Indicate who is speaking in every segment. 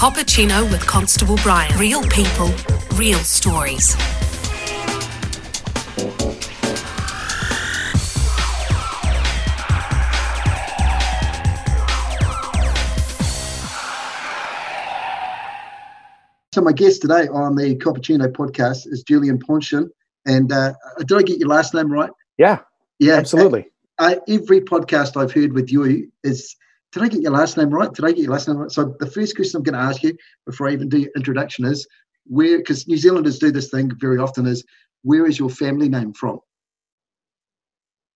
Speaker 1: Cappuccino with Constable Brian. Real people, real stories.
Speaker 2: So my guest today on the Cappuccino podcast is Julien Ponsioen. And uh, did I get your last name right?
Speaker 3: Yeah.
Speaker 2: Yeah.
Speaker 3: Absolutely.
Speaker 2: Uh, every podcast I've heard with you is, did I get your last name right? Did I get your last name right? So the first question I'm going to ask you before I even do your introduction is where, because New Zealanders do this thing very often, is where is your family name from?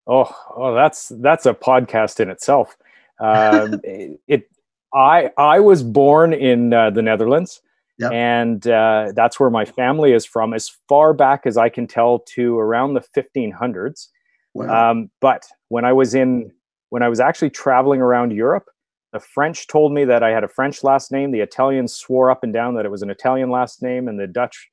Speaker 3: Oh, oh, that's that's a podcast in itself. Um, it, I I was born in uh, the Netherlands. Yep. And uh, that's where my family is from, as far back as I can tell, to around the 1500s. Wow. Um, but when I was in, when I was actually traveling around Europe, the French told me that I had a French last name. The Italians swore up and down that it was an Italian last name, and the Dutch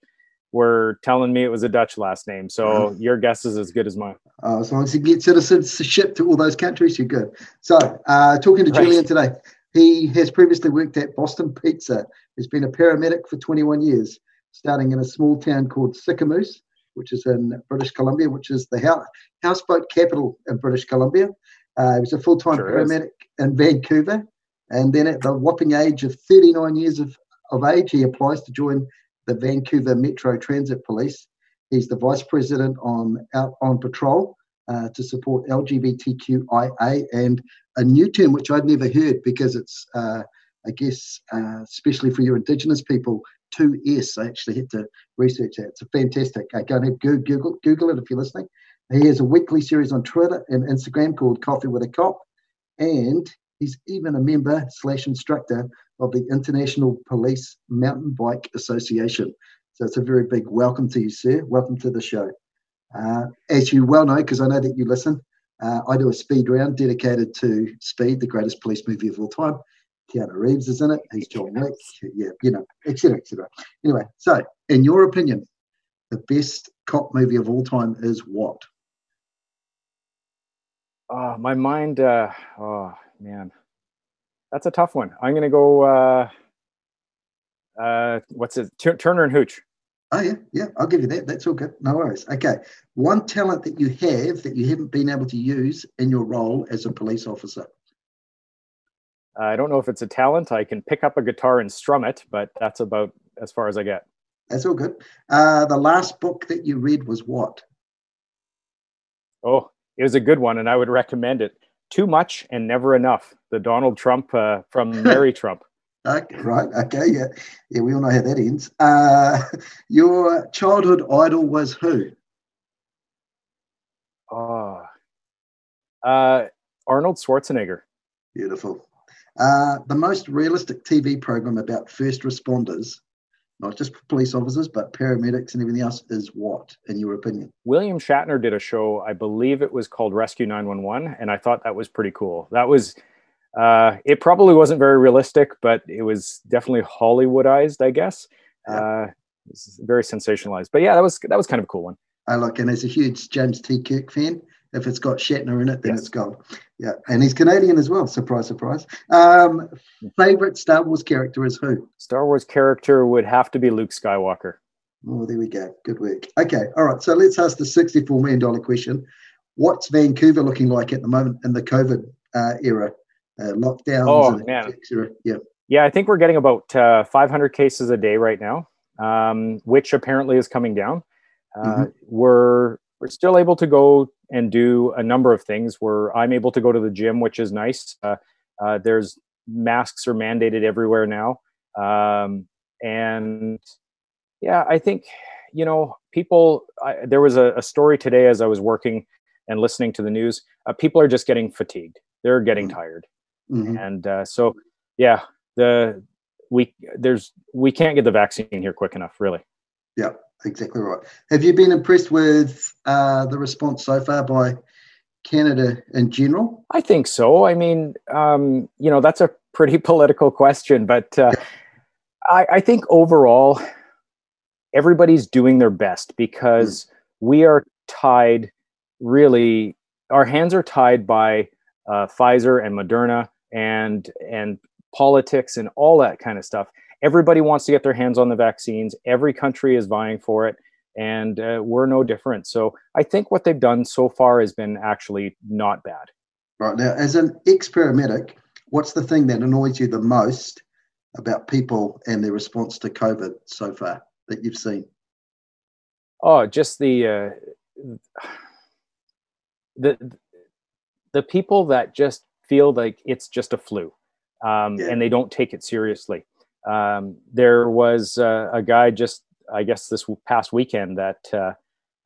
Speaker 3: were telling me it was a Dutch last name. So wow. your guess is as good as mine.
Speaker 2: Oh, as long as you get citizenship to all those countries, you're good. So, uh, talking to right. Julien today, he has previously worked at Boston Pizza. He's been a paramedic for 21 years, starting in a small town called Sicamous, which is in British Columbia, which is the houseboat capital in British Columbia. Uh, he was a full time sure paramedic is. in Vancouver. And then at the whopping age of 39 years of, of age, he applies to join the Vancouver Metro Transit Police. He's the vice president on out on patrol uh, to support LGBTQIA and a new term which I'd never heard because it's, uh, I guess, uh, especially for your Indigenous people, 2S. I actually had to research that. It's a fantastic. Uh, go and Google, Google it if you're listening. He has a weekly series on Twitter and Instagram called Coffee with a Cop, and he's even a member slash instructor of the International Police Mountain Bike Association. So it's a very big welcome to you, sir. Welcome to the show. Uh, as you well know, because I know that you listen, uh, I do a speed round dedicated to Speed, the greatest police movie of all time. Keanu Reeves is in it. He's John Wick. Yeah, you know, etc., etc. Anyway, so in your opinion, the best cop movie of all time is what?
Speaker 3: Oh, my mind. Uh, oh man, that's a tough one. I'm gonna go. Uh, uh, what's it? T- Turner and Hooch.
Speaker 2: Oh yeah, yeah, I'll give you that. That's all good. No worries. Okay, one talent that you have that you haven't been able to use in your role as a police officer.
Speaker 3: I don't know if it's a talent. I can pick up a guitar and strum it, but that's about as far as I get.
Speaker 2: That's all good. Uh, the last book that you read was what?
Speaker 3: Oh, it was a good one, and I would recommend it. Too much and never enough. The Donald Trump uh, from Mary Trump.
Speaker 2: Okay, right. Okay. Yeah. Yeah. We all know how that ends. Uh, your childhood idol was who?
Speaker 3: Oh, uh, Arnold Schwarzenegger.
Speaker 2: Beautiful. Uh, the most realistic TV program about first responders, not just police officers, but paramedics and everything else, is what, in your opinion?
Speaker 3: William Shatner did a show, I believe it was called Rescue 911, and I thought that was pretty cool. That was uh, it probably wasn't very realistic, but it was definitely Hollywoodized, I guess. Yeah. Uh, very sensationalized. But yeah, that was that was kind of a cool one.
Speaker 2: I like, and as a huge James T. Kirk fan, if it's got Shatner in it, then yes. it's gold. Yeah, and he's Canadian as well. Surprise, surprise. Um, favorite Star Wars character is who?
Speaker 3: Star Wars character would have to be Luke Skywalker.
Speaker 2: Oh, there we go. Good work. Okay, all right. So let's ask the sixty-four million dollar question: What's Vancouver looking like at the moment in the COVID uh, era? uh, lockdowns.
Speaker 3: Oh man,
Speaker 2: yeah,
Speaker 3: yeah. I think we're getting about uh, 500 cases a day right now, um, which apparently is coming down. Uh, mm-hmm. We're we're still able to go and do a number of things. Where I'm able to go to the gym, which is nice. Uh, uh, there's masks are mandated everywhere now, um, and yeah, I think you know people. I, there was a, a, story today as I was working and listening to the news. Uh, people are just getting fatigued. They're getting mm-hmm. tired mm-hmm. and uh, so yeah the we there's we can't get the vaccine here quick enough really
Speaker 2: yeah exactly right. Have you been impressed with uh, the response so far by canada in general?
Speaker 3: I think so. I mean um, you know that's a pretty political question but uh, I, I think overall everybody's doing their best because mm. we are tied really our hands are tied by uh, Pfizer and Moderna and and politics and all that kind of stuff everybody wants to get their hands on the vaccines. Every country is vying for it, and uh, we're no different. So I think what they've done so far has been actually not bad.
Speaker 2: Right now, as an ex-paramedic, what's the thing that annoys you the most about people and their response to COVID so far that you've seen?
Speaker 3: Oh, just the uh, the the people that just feel like it's just a flu, um, yeah. and they don't take it seriously. Um, there was uh, a guy just, I guess, this past weekend that uh,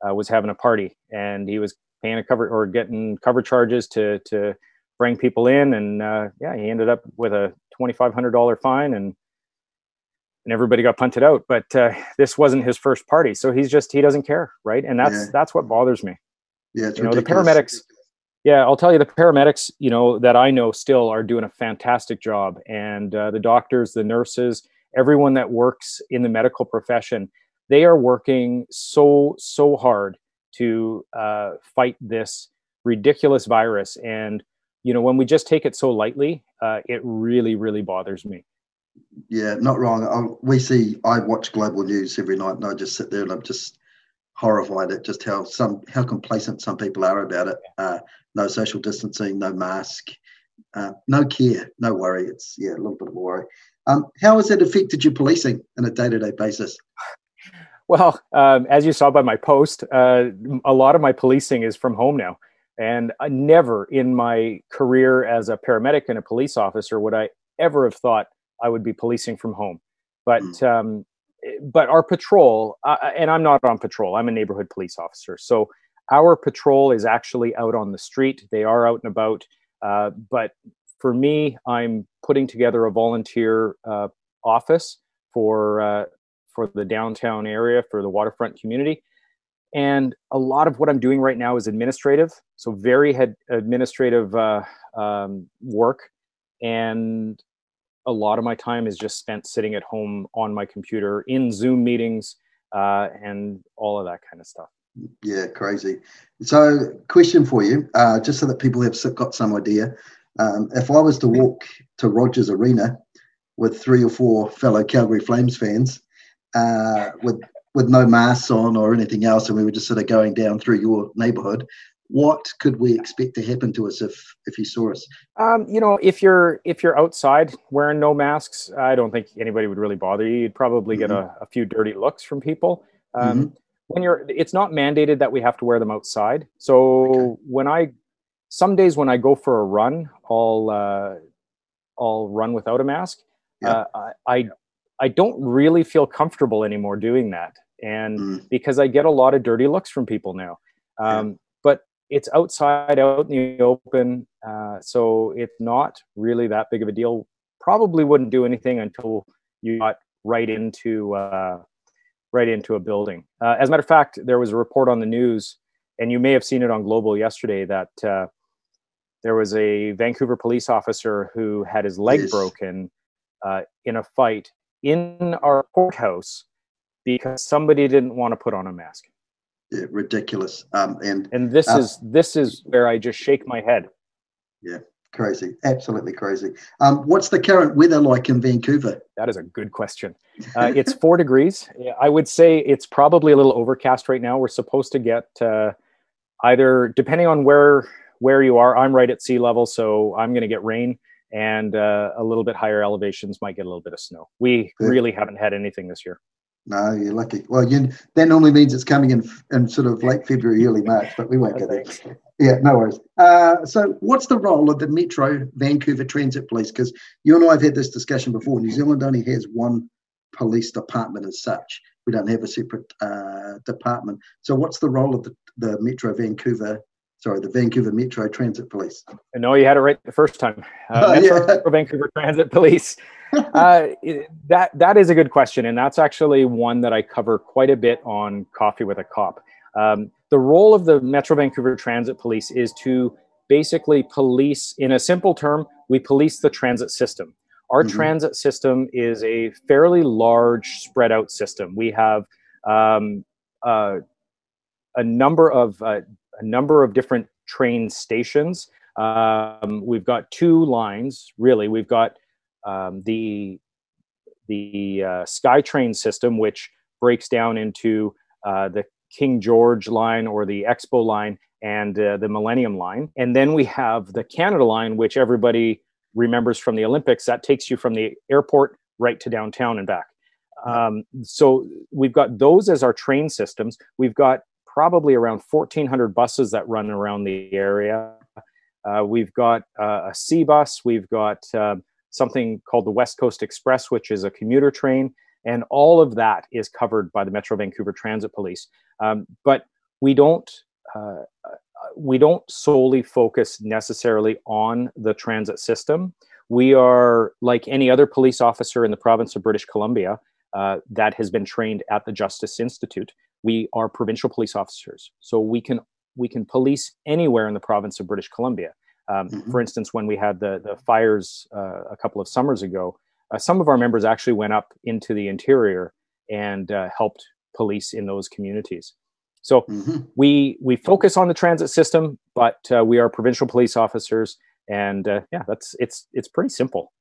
Speaker 3: uh, was having a party, and he was paying a cover or getting cover charges to to bring people in, and uh, yeah, he ended up with a twenty five hundred dollar fine, and and everybody got punted out. But uh, this wasn't his first party, so he's just he doesn't care, right? And that's yeah. that's what bothers me.
Speaker 2: Yeah,
Speaker 3: you know, the paramedics. Yeah, I'll tell you, the paramedics, you know, that I know still are doing a fantastic job, and uh, the doctors, the nurses, everyone that works in the medical profession, they are working so so hard to uh, fight this ridiculous virus. And you know, when we just take it so lightly, uh, it really, really bothers me.
Speaker 2: Yeah, not wrong. I, we see. I watch global news every night, and I just sit there and I'm just horrified at just how some how complacent some people are about it. Uh, no social distancing, no mask, uh, no care, no worry. It's yeah, a little bit of a worry. Um, how has it affected your policing on a day to day basis?
Speaker 3: Well, um, as you saw by my post, uh, a lot of my policing is from home now. And I never in my career as a paramedic and a police officer would I ever have thought I would be policing from home. But mm. um, but our patrol, uh, and I'm not on patrol. I'm a neighborhood police officer, so our patrol is actually out on the street. They are out and about. Uh, but for me, I'm putting together a volunteer uh, office for uh, for the downtown area for the waterfront community. And a lot of what I'm doing right now is administrative, so very head administrative uh, um, work. And a lot of my time is just spent sitting at home on my computer in Zoom meetings uh, and all of that kind of stuff.
Speaker 2: Yeah, crazy. So, question for you, uh, just so that people have got some idea. Um, if I was to walk to Rogers Arena with three or four fellow Calgary Flames fans, uh, with with no masks on or anything else, and we were just sort of going down through your neighbourhood, what could we expect to happen to us if if you saw us
Speaker 3: um, you know if you're if you're outside wearing no masks i don't think anybody would really bother you you'd probably mm-hmm. get a, a, few dirty looks from people um, mm-hmm. when you're it's not mandated that we have to wear them outside so okay. when i some days when i go for a run i'll uh, i'll run without a mask yeah. uh, I, I don't really feel comfortable anymore doing that and mm. because i get a lot of dirty looks from people now um, it's outside out in the open uh, so it's not really that big of a deal probably wouldn't do anything until you got right into uh, right into a building uh, as a matter of fact there was a report on the news and you may have seen it on global yesterday that uh, there was a vancouver police officer who had his leg yes. broken uh, in a fight in our courthouse because somebody didn't want to put on a mask
Speaker 2: ridiculous. Um, and
Speaker 3: and this uh, is this is where I just shake my head.
Speaker 2: Yeah, crazy, absolutely crazy. Um, what's the current weather like in Vancouver?
Speaker 3: That is a good question. Uh, it's four degrees. I would say it's probably a little overcast right now. We're supposed to get uh, either depending on where where you are. I'm right at sea level, so I'm going to get rain. And uh, a little bit higher elevations might get a little bit of snow. We Good. really haven't had anything this year.
Speaker 2: No, you're lucky. Well, you, that normally means it's coming in in sort of late February, early March, but we won't go there. Yeah, no worries. Uh, so, what's the role of the Metro Vancouver Transit Police? Because you and I have had this discussion before. New Zealand only has one police department as such. We don't have a separate uh, department. So, what's the role of the, the Metro Vancouver sorry, the Vancouver Metro Transit Police.
Speaker 3: No, you had it right the first time. Uh, Metro yeah. Vancouver Transit Police. Uh, that that is a good question, and that's actually one that I cover quite a bit on Coffee with a Cop. Um, the role of the Metro Vancouver Transit Police is to basically police, in a simple term, we police the transit system. Our mm-hmm. transit system is a fairly large, spread out system. We have um, uh, a number of uh, a number of different train stations. Um, we've got two lines, really. We've got um, the the uh, SkyTrain system, which breaks down into uh, the King George line or the Expo line and uh, the Millennium line. And then we have the Canada line, which everybody remembers from the Olympics. That takes you from the airport right to downtown and back. Um, so we've got those as our train systems. We've got probably around 1,400 buses that run around the area. Uh, we've got uh, a SeaBus. We've got uh, something called the West Coast Express, which is a commuter train. And all of that is covered by the Metro Vancouver Transit Police. Um, but we don't uh, we don't solely focus necessarily on the transit system. We are like any other police officer in the province of British Columbia uh, that has been trained at the Justice Institute. We are provincial police officers, so we can we can police anywhere in the province of British Columbia. Um, mm-hmm. For instance, when we had the the fires uh, a couple of summers ago, uh, some of our members actually went up into the interior and uh, helped police in those communities. So mm-hmm. we we focus on the transit system, but uh, we are provincial police officers, and uh, yeah, that's it's it's pretty simple.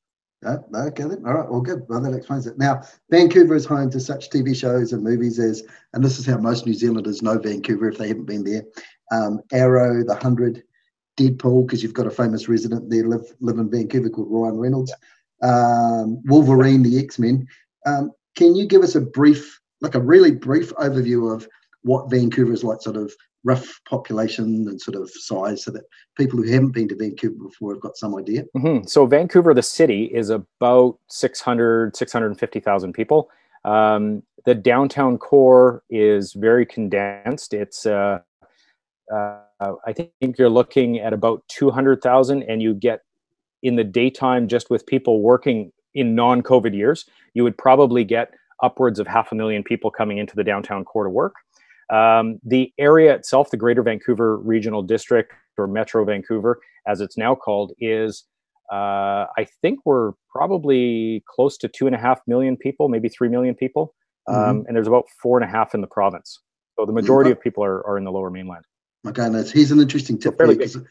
Speaker 2: Yeah, okay, all right, well, good. Well, that explains it. Now, Vancouver is home to such TV shows and movies as, and this is how most New Zealanders know Vancouver if they haven't been there. Um, Arrow, The Hundred, Deadpool, because you've got a famous resident there live live in Vancouver called Ryan Reynolds. Um, Wolverine, the X Men. Um, can you give us a brief, like a really brief overview of what Vancouver is like, sort of rough population and sort of size, so that people who haven't been to Vancouver before have got some idea?
Speaker 3: Mm-hmm. So, Vancouver, the city, is about 600, 650,000 people. Um, the downtown core is very condensed. It's, uh, uh, I think you're looking at about 200,000, and you get in the daytime just with people working in non-covid years you would probably get upwards of half a million people coming into the downtown core to work um, the area itself the greater vancouver regional district or metro vancouver as it's now called is uh, i think we're probably close to two and a half million people maybe three million people um, mm-hmm. and there's about four and a half in the province so the majority mm-hmm. of people are, are in the lower mainland
Speaker 2: okay and here's an interesting tip so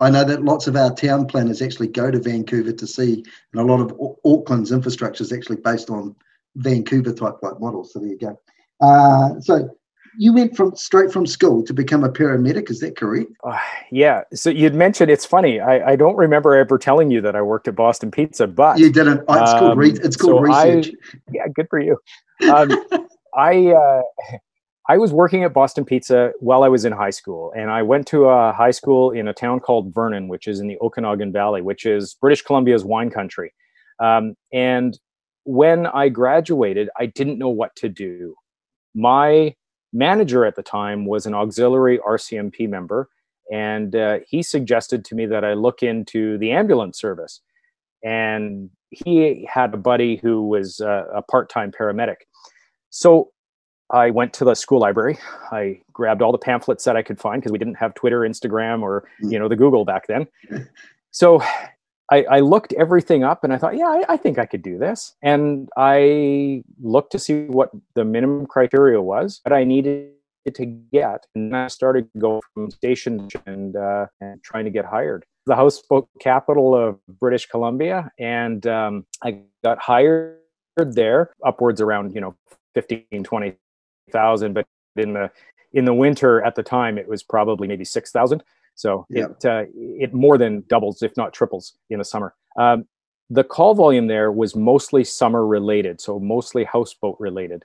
Speaker 2: I know that lots of our town planners actually go to Vancouver to see, and a lot of Auckland's infrastructure is actually based on Vancouver type like models. So there you go. Uh, so you went from straight from school to become a paramedic. Is that correct?
Speaker 3: Uh, yeah. So you'd mentioned it's funny. I, I, don't remember ever telling you that I worked at Boston Pizza, but
Speaker 2: you didn't. Oh, it's called, re- it's called um, so research.
Speaker 3: I, yeah, good for you. Um, I uh, I was working at Boston Pizza while I was in high school, and I went to a high school in a town called Vernon, which is in the Okanagan Valley, which is British Columbia's wine country. Um, and when I graduated, I didn't know what to do. My manager at the time was an auxiliary RCMP member, and uh, he suggested to me that I look into the ambulance service. And he had a buddy who was uh, a part time paramedic. So I went to the school library. I grabbed all the pamphlets that I could find because we didn't have Twitter, Instagram, or you know the Google back then. So I, I looked everything up, and I thought, yeah, I, I, think I could do this. And I looked to see what the minimum criteria was that I needed to get, and I started going from station and uh, and trying to get hired. The houseboat capital of British Columbia, and um, I got hired there upwards around you know 15 20 thousand, but in the in the winter at the time it was probably maybe six thousand. So yeah. it uh, it more than doubles, if not triples, in the summer. Um, the call volume there was mostly summer related, so mostly houseboat related,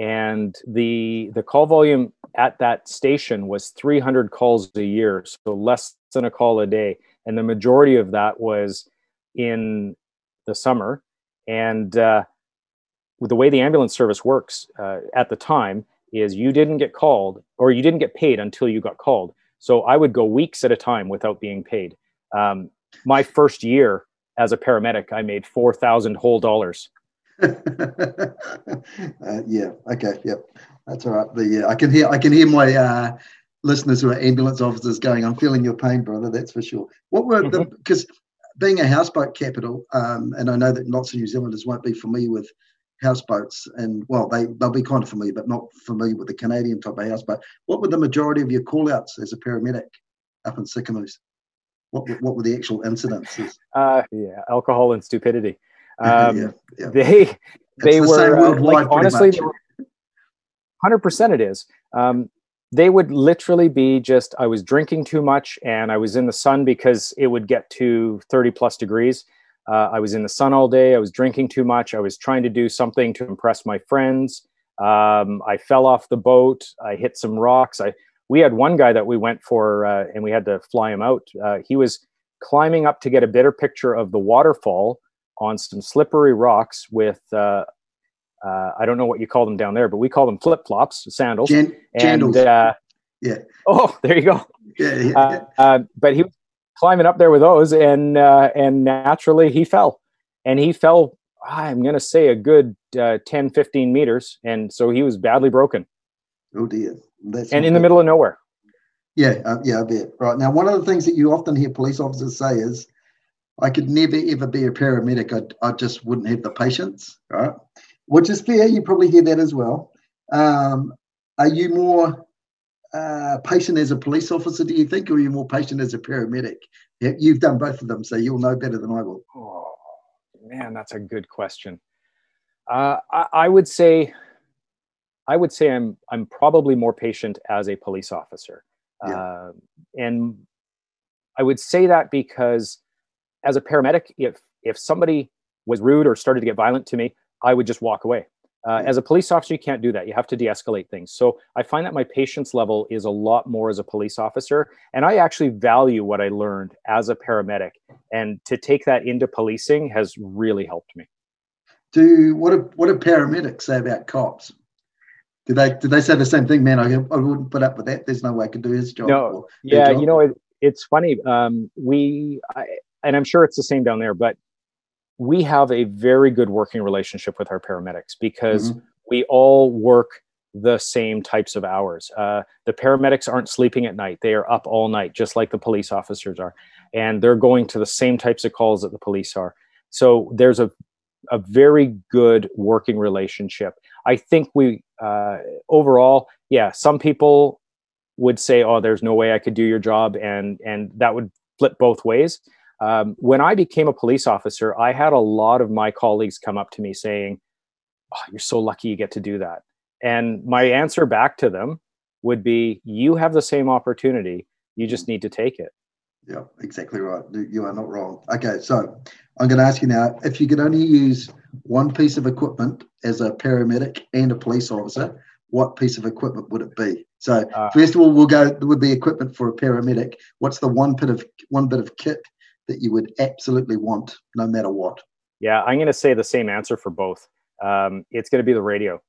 Speaker 3: and the the call volume at that station was 300 calls a year, so less than a call a day, and the majority of that was in the summer. And uh, the way the ambulance service works uh, at the time is you didn't get called or you didn't get paid until you got called. So I would go weeks at a time without being paid. Um, my first year as a paramedic, I made four thousand whole dollars.
Speaker 2: uh, yeah. Okay. Yep. That's all right. The uh, I can hear I can hear my uh, listeners who are ambulance officers going. I'm feeling your pain, brother. That's for sure. What were the because mm-hmm. being a houseboat capital, um, and I know that lots of New Zealanders won't be familiar with houseboats and well they they'll be kind of familiar but not familiar with the canadian type of houseboat what were the majority of your call outs as a paramedic up in Sicamous? what, what were the actual incidences
Speaker 3: uh, yeah alcohol and stupidity um, yeah, yeah. they they the were uh, like honestly, hundred percent. It is. Um, they would literally be just I was drinking too much and I was in the sun because it would get to 30 plus degrees. Uh, I was in the sun all day. I was drinking too much. I was trying to do something to impress my friends. Um, I fell off the boat. I hit some rocks. I we had one guy that we went for uh, and we had to fly him out. Uh, he was climbing up to get a better picture of the waterfall on some slippery rocks with uh, uh, I don't know what you call them down there, but we call them flip flops, sandals.
Speaker 2: Jan- and uh,
Speaker 3: yeah. Oh, there you go.
Speaker 2: Yeah, yeah, uh,
Speaker 3: yeah. Uh, but he was climbing up there with those, and uh, and naturally he fell, and he fell. I'm going to say a good uh, 10, 15 meters, and so he was badly broken.
Speaker 2: Oh dear!
Speaker 3: That's and in the middle of nowhere.
Speaker 2: Yeah, uh, yeah, I bet. Right now, one of the things that you often hear police officers say is, "I could never ever be a paramedic. I, I just wouldn't have the patience." Right which is fair. You probably hear that as well. Um, are you more uh, patient as a police officer, do you think, or are you more patient as a paramedic? You've done both of them, so you'll know better than I will.
Speaker 3: Oh, man, that's a good question. Uh, I, I, would say, I would say I'm I'm probably more patient as a police officer, yeah. uh, and I would say that because as a paramedic, if if somebody was rude or started to get violent to me, I would just walk away. Uh, as a police officer, you can't do that. You have to de escalate things. So I find that my patience level is a lot more as a police officer. And I actually value what I learned as a paramedic. And to take that into policing has really helped me.
Speaker 2: Do what do, what do paramedics say about cops? Did they did they say the same thing? Man, I, I wouldn't put up with that. There's no way I could do his job.
Speaker 3: No, yeah, job. you know, it, it's funny. Um, we I, and I'm sure it's the same down there, but we have a very good working relationship with our paramedics because mm-hmm. we all work the same types of hours. Uh, the paramedics aren't sleeping at night; they are up all night, just like the police officers are, and they're going to the same types of calls that the police are. So there's a a very good working relationship. I think we uh, overall, yeah, some people would say, "Oh, there's no way I could do your job," and and that would flip both ways. Um, when I became a police officer, I had a lot of my colleagues come up to me saying, oh, You're so lucky you get to do that. And my answer back to them would be, You have the same opportunity. You just need to take it.
Speaker 2: Yeah, exactly right. You are not wrong. Okay, so I'm going to ask you now if you could only use one piece of equipment as a paramedic and a police officer, what piece of equipment would it be? So uh, first of all, we'll go with the equipment for a paramedic. What's the one bit of one bit of kit that you would absolutely want no matter what?
Speaker 3: Yeah, I'm going to say the same answer for both. Um, it's going to be the radio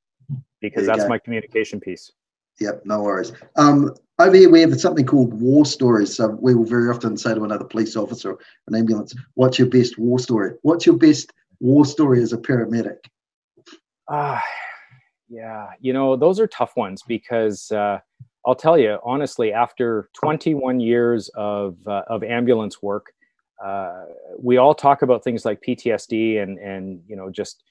Speaker 3: because that's go. my communication piece.
Speaker 2: Yep, no worries. Um, over here, we have something called war stories. So we will very often say to another police officer or an ambulance, What's your best war story? What's your best war story as a paramedic?
Speaker 3: Ah, uh, yeah, you know, those are tough ones because uh, I'll tell you honestly, after 21 years of, uh, of ambulance work, uh, we all talk about things like PTSD and and you know just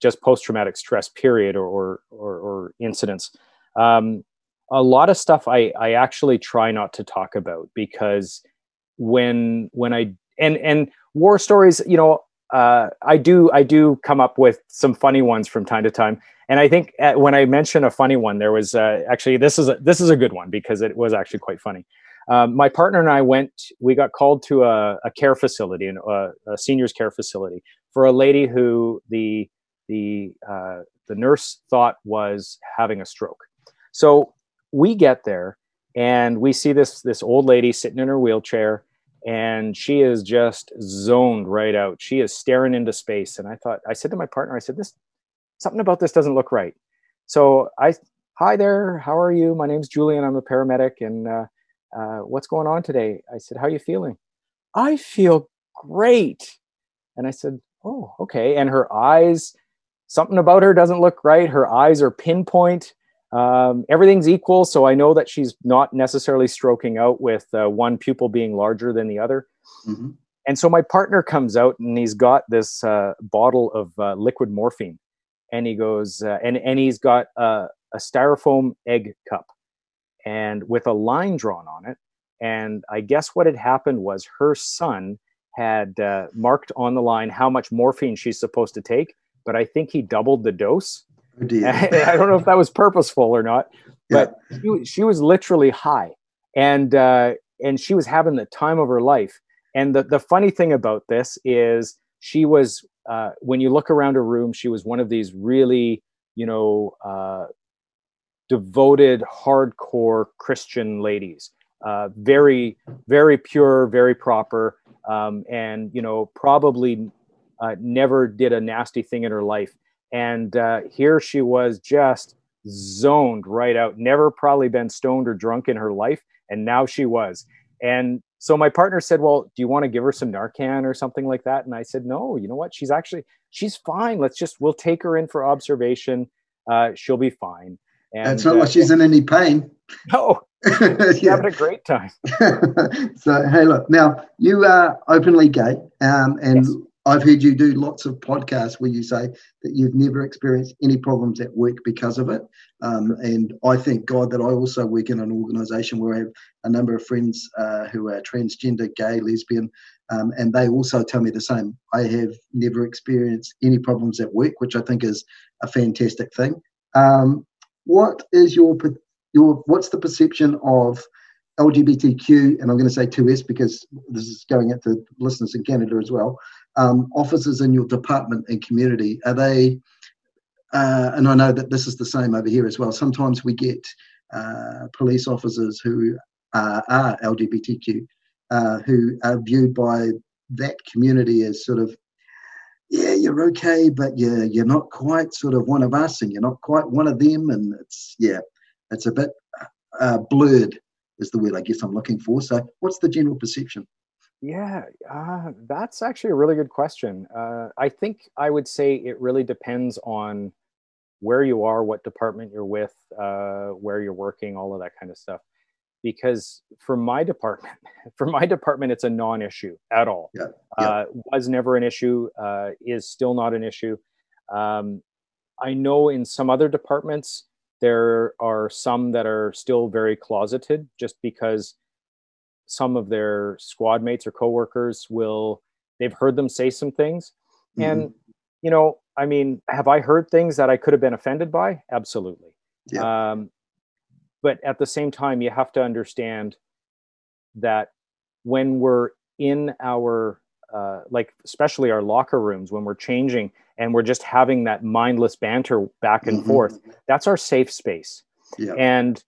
Speaker 3: just post traumatic stress period or or, or, incidents. Um, a lot of stuff I I actually try not to talk about because when when I and and war stories, you know, uh, I do I do come up with some funny ones from time to time. And I think uh, when I mention a funny one, there was uh, actually this is a, this is a good one because it was actually quite funny. Um, my partner and I went. We got called to a, a care facility, a, a, seniors care facility, for a lady who the the uh, the nurse thought was having a stroke. So we get there and we see this this old lady sitting in her wheelchair, and she is just zoned right out. She is staring into space. And I thought, I said to my partner, I said, this something about this doesn't look right. So I, hi there, how are you? My name's Julien. I'm a paramedic, and uh, uh, what's going on today? I said, how are you feeling? I feel great. And I said, oh, okay. And her eyes, something about her doesn't look right. Her eyes are pinpoint. Um, everything's equal. So I know that she's not necessarily stroking out with uh, one pupil being larger than the other. Mm-hmm. And so my partner comes out and he's got this uh, bottle of uh, liquid morphine. And he goes, uh, and, and he's got a styrofoam egg cup and with a line drawn on it. And I guess what had happened was her son had uh, marked on the line how much morphine she's supposed to take, but I think he doubled the dose.
Speaker 2: Oh.
Speaker 3: I don't know if that was purposeful or not, but yeah. she, she was literally high, and uh, and she was having the time of her life. And the the funny thing about this is she was uh, when you look around her room, she was one of these really you know uh, devoted, hardcore Christian ladies. Uh, very, very pure, very proper, um, and you know probably uh, never did a nasty thing in her life. And uh, here she was just zoned right out, never probably been stoned or drunk in her life. And now she was. And so my partner said, Well, do you want to give her some Narcan or something like that? And I said, No, you know what? She's actually, she's fine. Let's just, we'll take her in for observation. Uh, she'll be fine.
Speaker 2: And, it's not uh, like she's in any pain.
Speaker 3: No, yeah. having a great time.
Speaker 2: so, hey, look, now you are openly gay, um, and yes. I've heard you do lots of podcasts where you say that you've never experienced any problems at work because of it. Um, and I thank God that I also work in an organization where I have a number of friends uh, who are transgender, gay, lesbian, um, and they also tell me the same. I have never experienced any problems at work, which I think is a fantastic thing. Um, what is your your what's the perception of LGBTQ, and I'm going to say 2S because this is going out to listeners in Canada as well um, officers in your department and community? Are they uh, and i know that this is the same over here as well. Sometimes we get uh, police officers who are, are lgbtq uh, who are viewed by that community as sort of you're okay but you're, you're not quite sort of one of us and you're not quite one of them and it's yeah it's a bit uh, blurred is the word i guess i'm looking for so what's the general perception
Speaker 3: yeah, uh, that's actually a really good question. Uh, I think I would say it really depends on where you are, what department you're with, uh, where you're working, all of that kind of stuff. Because for my department, for my department, it's a non-issue at all.
Speaker 2: Yeah. yeah.
Speaker 3: Uh, was never an issue. Uh, is still not an issue. Um, I know in some other departments there are some that are still very closeted, just because some of their squad mates or coworkers will they've heard them say some things mm-hmm. and you know i mean have i heard things that i could have been offended by absolutely yeah. um, but at the same time you have to understand that when we're in our uh, like especially our locker rooms when we're changing and we're just having that mindless banter back and mm-hmm. forth that's our safe space yeah. and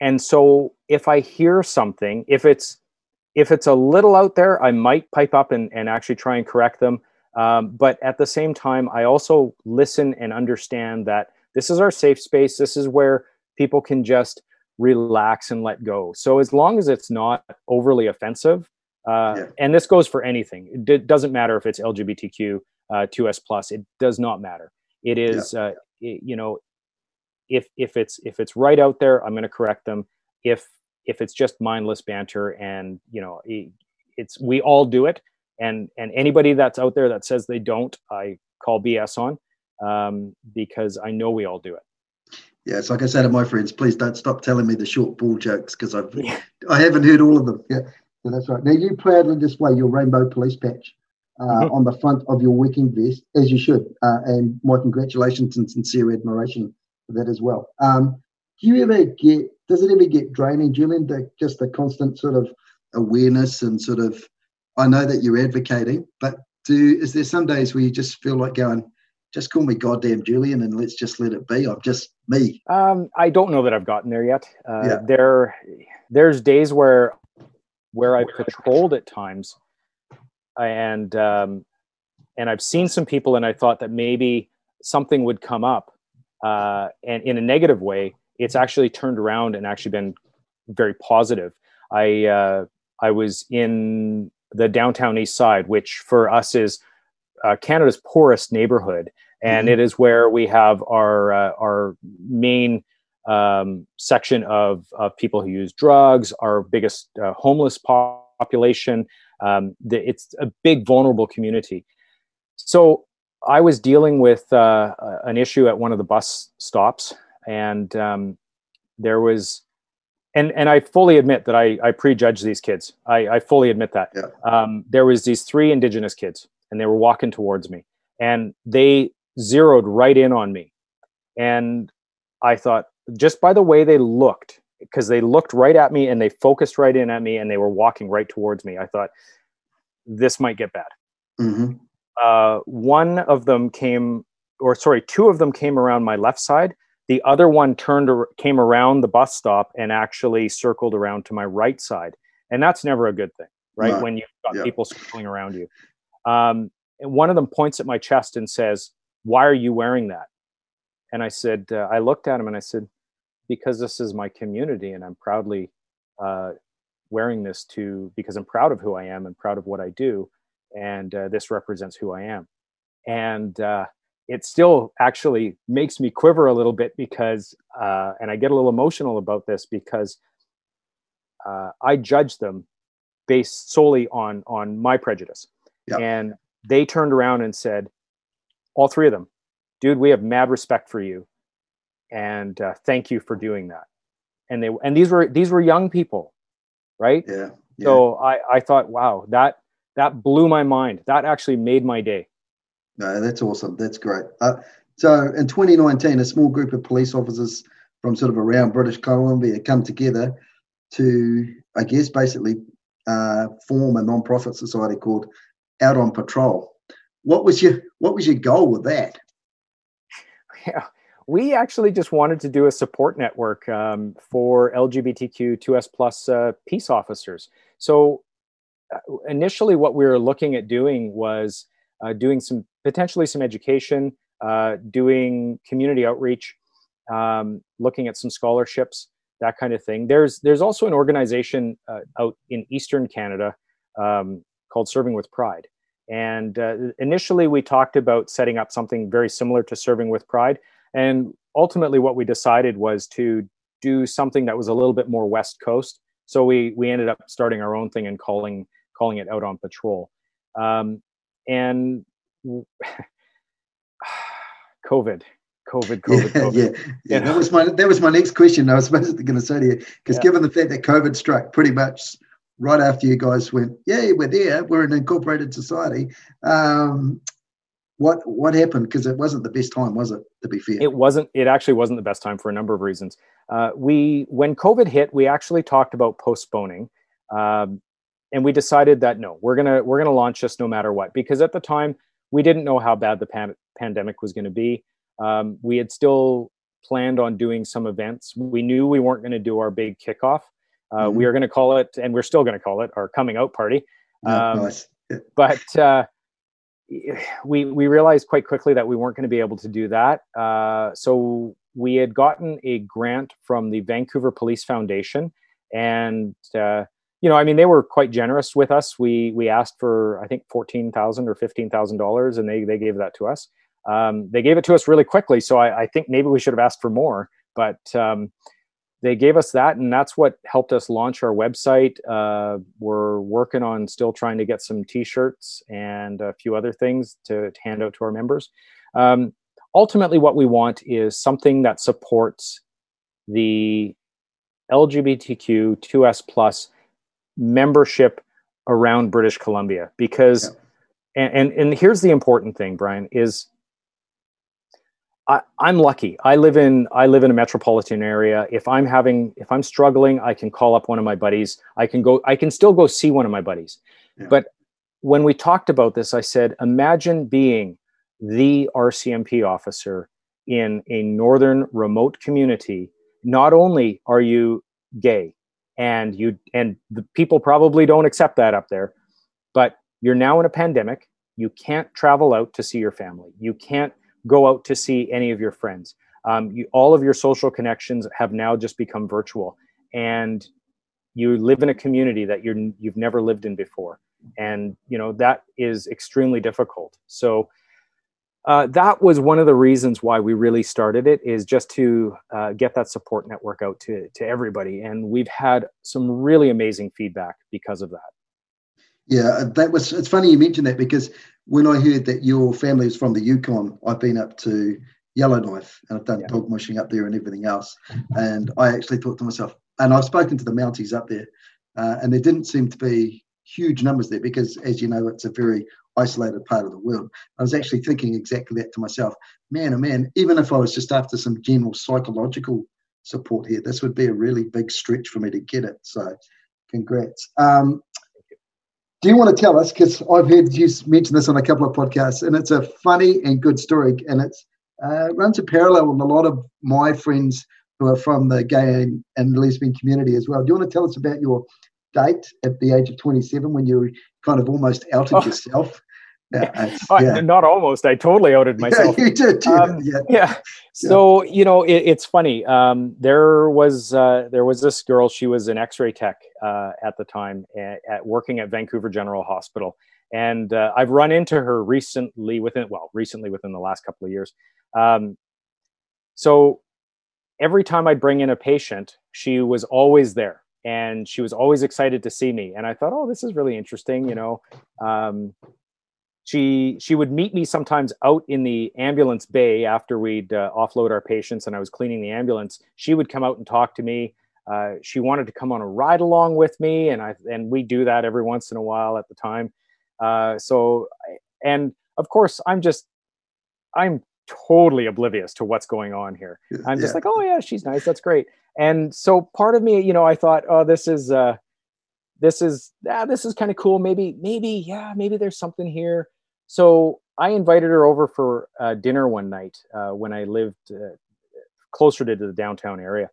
Speaker 3: and so if i hear something if it's if it's a little out there i might pipe up and, and actually try and correct them um, but at the same time i also listen and understand that this is our safe space this is where people can just relax and let go so as long as it's not overly offensive uh, yeah. and this goes for anything it d- doesn't matter if it's lgbtq uh, 2s plus it does not matter it is yeah. uh, it, you know if if it's if it's right out there i'm going to correct them if if it's just mindless banter and you know it's we all do it and and anybody that's out there that says they don't i call bs on um, because i know we all do it
Speaker 2: yeah it's like i said to my friends please don't stop telling me the short ball jokes because i've yeah. i haven't heard all of them yeah so that's right now you proudly display your rainbow police patch uh, mm-hmm. on the front of your working vest as you should uh, and my congratulations and sincere admiration for that as well. Um, do you ever get, does it ever get draining, Julien, the, just the constant sort of awareness and sort of, I know that you're advocating, but do, is there some days where you just feel like going, just call me goddamn Julien and let's just let it be. I'm just me.
Speaker 3: Um, I don't know that I've gotten there yet. Uh, yeah. There, there's days where, where I've patrolled at times, and um, and I've seen some people, and I thought that maybe something would come up, uh, and in a negative way, it's actually turned around and actually been very positive. I uh, I was in the downtown east side, which for us is uh, Canada's poorest neighborhood, and mm-hmm. it is where we have our uh, our main um, section of, of people who use drugs, our biggest uh, homeless population. Um, the, it's a big vulnerable community. So I was dealing with uh, an issue at one of the bus stops, and um, there was, and and I fully admit that I I prejudge these kids. I, I fully admit that. Yeah. Um, there was these three Indigenous kids, and they were walking towards me, and they zeroed right in on me. And I thought, just by the way they looked, because they looked right at me and they focused right in at me and they were walking right towards me, I thought, this might get bad.
Speaker 2: Mm-hmm.
Speaker 3: Uh, one of them came, or sorry, two of them came around my left side. The other one turned, came around the bus stop and actually circled around to my right side. And that's never a good thing, right? When you've got
Speaker 2: Yeah.
Speaker 3: people circling around you. Um, and one of them points at my chest and says, Why are you wearing that? And I said, uh, I looked at him and I said, Because this is my community and I'm proudly uh, wearing this to, because I'm proud of who I am and proud of what I do. And uh, this represents who I am. And uh, it still actually makes me quiver a little bit because, uh, and I get a little emotional about this because uh, I judge them based solely on on my prejudice.
Speaker 2: Yeah.
Speaker 3: And they turned around and said, all three of them, dude, we have mad respect for you, and uh, thank you for doing that. And they and these were these were young people, right?
Speaker 2: Yeah. yeah.
Speaker 3: So I I thought, wow, that that blew my mind. That actually made my day.
Speaker 2: No, that's awesome. That's great. Uh, so in 2019, a small group of police officers from sort of around British Columbia come together to, I guess, basically uh, form a non-profit society called Out on Patrol. What was your What was your goal with that?
Speaker 3: Yeah, we actually just wanted to do a support network um, for LGBTQ 2S plus uh, peace officers. So uh, initially, what we were looking at doing was uh, doing some potentially some education, uh, doing community outreach, um, looking at some scholarships, that kind of thing. There's there's also an organization uh, out in Eastern Canada um, called Serving with Pride. And uh, initially, we talked about setting up something very similar to Serving with Pride. And ultimately, what we decided was to do something that was a little bit more West Coast. So we we ended up starting our own thing and calling calling it Out on Patrol. Um, and COVID, COVID, COVID,
Speaker 2: yeah,
Speaker 3: COVID.
Speaker 2: yeah, yeah. That was my that was my next question. I was supposed to going to say to you because
Speaker 3: Yeah.
Speaker 2: given the fact that COVID struck pretty much right after you guys went, yeah, we're there, we're an incorporated society. Um, what what happened? Because it wasn't the best time, was it? To be fair,
Speaker 3: it wasn't it actually wasn't the best time for a number of reasons uh, we when covid hit we actually talked about postponing um, and we decided that no we're gonna we're gonna launch this no matter what because at the time we didn't know how bad the pan- pandemic was going to be um, we had still planned on doing some events we knew we weren't going to do our big kickoff uh, we
Speaker 2: Mhm.
Speaker 3: are going to call it and we're still going to call it our coming out party um, but uh, we we realized quite quickly that we weren't going to be able to do that. Uh, so we had gotten a grant from the Vancouver Police Foundation, and uh, you know, I mean, they were quite generous with us. We we asked for I think fourteen thousand or fifteen thousand dollars, and they they gave that to us. Um, they gave it to us really quickly, so I, I think maybe we should have asked for more, but. Um, they gave us that and that's what helped us launch our website. Uh, we're working on still trying to get some t-shirts and a few other things to, to hand out to our members. Um, ultimately what we want is something that supports the lgbtq 2s plus membership around british columbia because and, and and here's the important thing brian is I, I'm lucky. I live in I live in a metropolitan area. If I'm having if I'm struggling, I can call up one of my buddies. I can go. I can still go see one of my buddies.
Speaker 2: Yeah.
Speaker 3: But when we talked about this, I said, imagine being the RCMP officer in a northern remote community. Not only are you gay, and you and the people probably don't accept that up there, but you're now in a pandemic. You can't travel out to see your family. You can't go out to see any of your friends. Um, you, all of your social connections have now just become virtual, and you live in a community that you're you've never lived in before, and you know that is extremely difficult. So. Uh, that was one of the reasons why we really started it is just to uh, get that support network out to, to everybody and we've had some really amazing feedback because of that
Speaker 2: Yeah, that was. It's funny you mentioned that because when I heard that your family is from the Yukon, I've been up to Yellowknife and I've done
Speaker 3: Yeah.
Speaker 2: dog mushing up there and everything else. And I actually thought to myself, and I've spoken to the Mounties up there, uh, and there didn't seem to be huge numbers there because, as you know, it's a very isolated part of the world. I was actually thinking exactly that to myself. Man, oh man, even if I was just after some general psychological support here, this would be a really big stretch for me to get it. So, congrats. Um, do you want to tell us? Because I've heard you mention this on a couple of podcasts, and it's a funny and good story, and it uh, runs a parallel with a lot of my friends who are from the gay and, and lesbian community as well. Do you want to tell us about your date at the age of 27 when you kind of almost outed oh. yourself?
Speaker 3: Yeah, yeah. not almost. I totally outed myself.
Speaker 2: Yeah, you did. Um,
Speaker 3: yeah. yeah. So you know, it, it's funny. Um, there was uh, there was this girl. She was an X-ray tech uh, at the time, at, at, working at Vancouver General Hospital, and uh, I've run into her recently within well, recently within the last couple of years. Um, so every time I'd bring in a patient, she was always there and she was always excited to see me. And I thought, oh, this is really interesting. You know, um, she she would meet me sometimes out in the ambulance bay after we'd uh, offload our patients and I was cleaning the ambulance. She would come out and talk to me. Uh, she wanted to come on a ride along with me, and I and we do that every once in a while at the time. Uh, so, and of course, I'm just I'm totally oblivious to what's going on here. I'm just yeah. like, oh yeah, she's nice. That's great. And so part of me, you know, I thought, oh, this is uh this is ah, this is kind of cool. Maybe, maybe, yeah, maybe there's something here. So I invited her over for uh, dinner one night uh, when I lived uh, closer to the downtown area.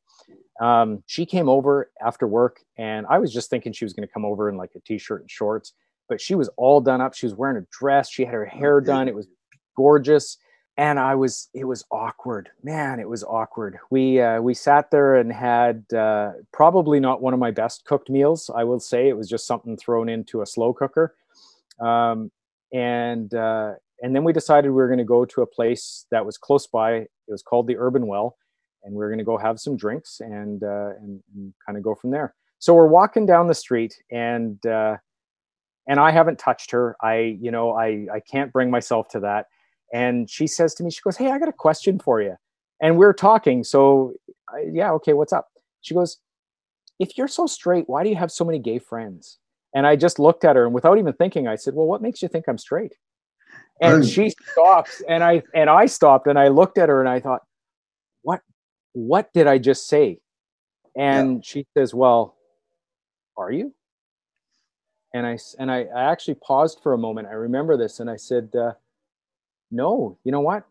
Speaker 3: Um, she came over after work, and I was just thinking she was going to come over in like a t-shirt and shorts, but she was all done up. She was wearing a dress. She had her hair done. It was gorgeous and I was it was awkward, man. It was awkward. We uh, we sat there and had uh, probably not one of my best cooked meals. I will say it was just something thrown into a slow cooker, um, and uh, and then we decided we were going to go to a place that was close by. It was called the Urban Well, and we are going to go have some drinks and uh, and, and kind of go from there. So we're walking down the street and. Uh, and I haven't touched her. I, you know, I, I can't bring myself to that and she says to me she goes hey i got a question for you and we're talking so yeah okay what's up she goes if you're so straight why do you have so many gay friends and i just looked at her and without even thinking i said well what makes you think i'm straight and she stops and i and i stopped and i looked at her and i thought what what did i just say and yeah. she says well are you and i and I, I actually paused for a moment i remember this and i said uh, no, you know what?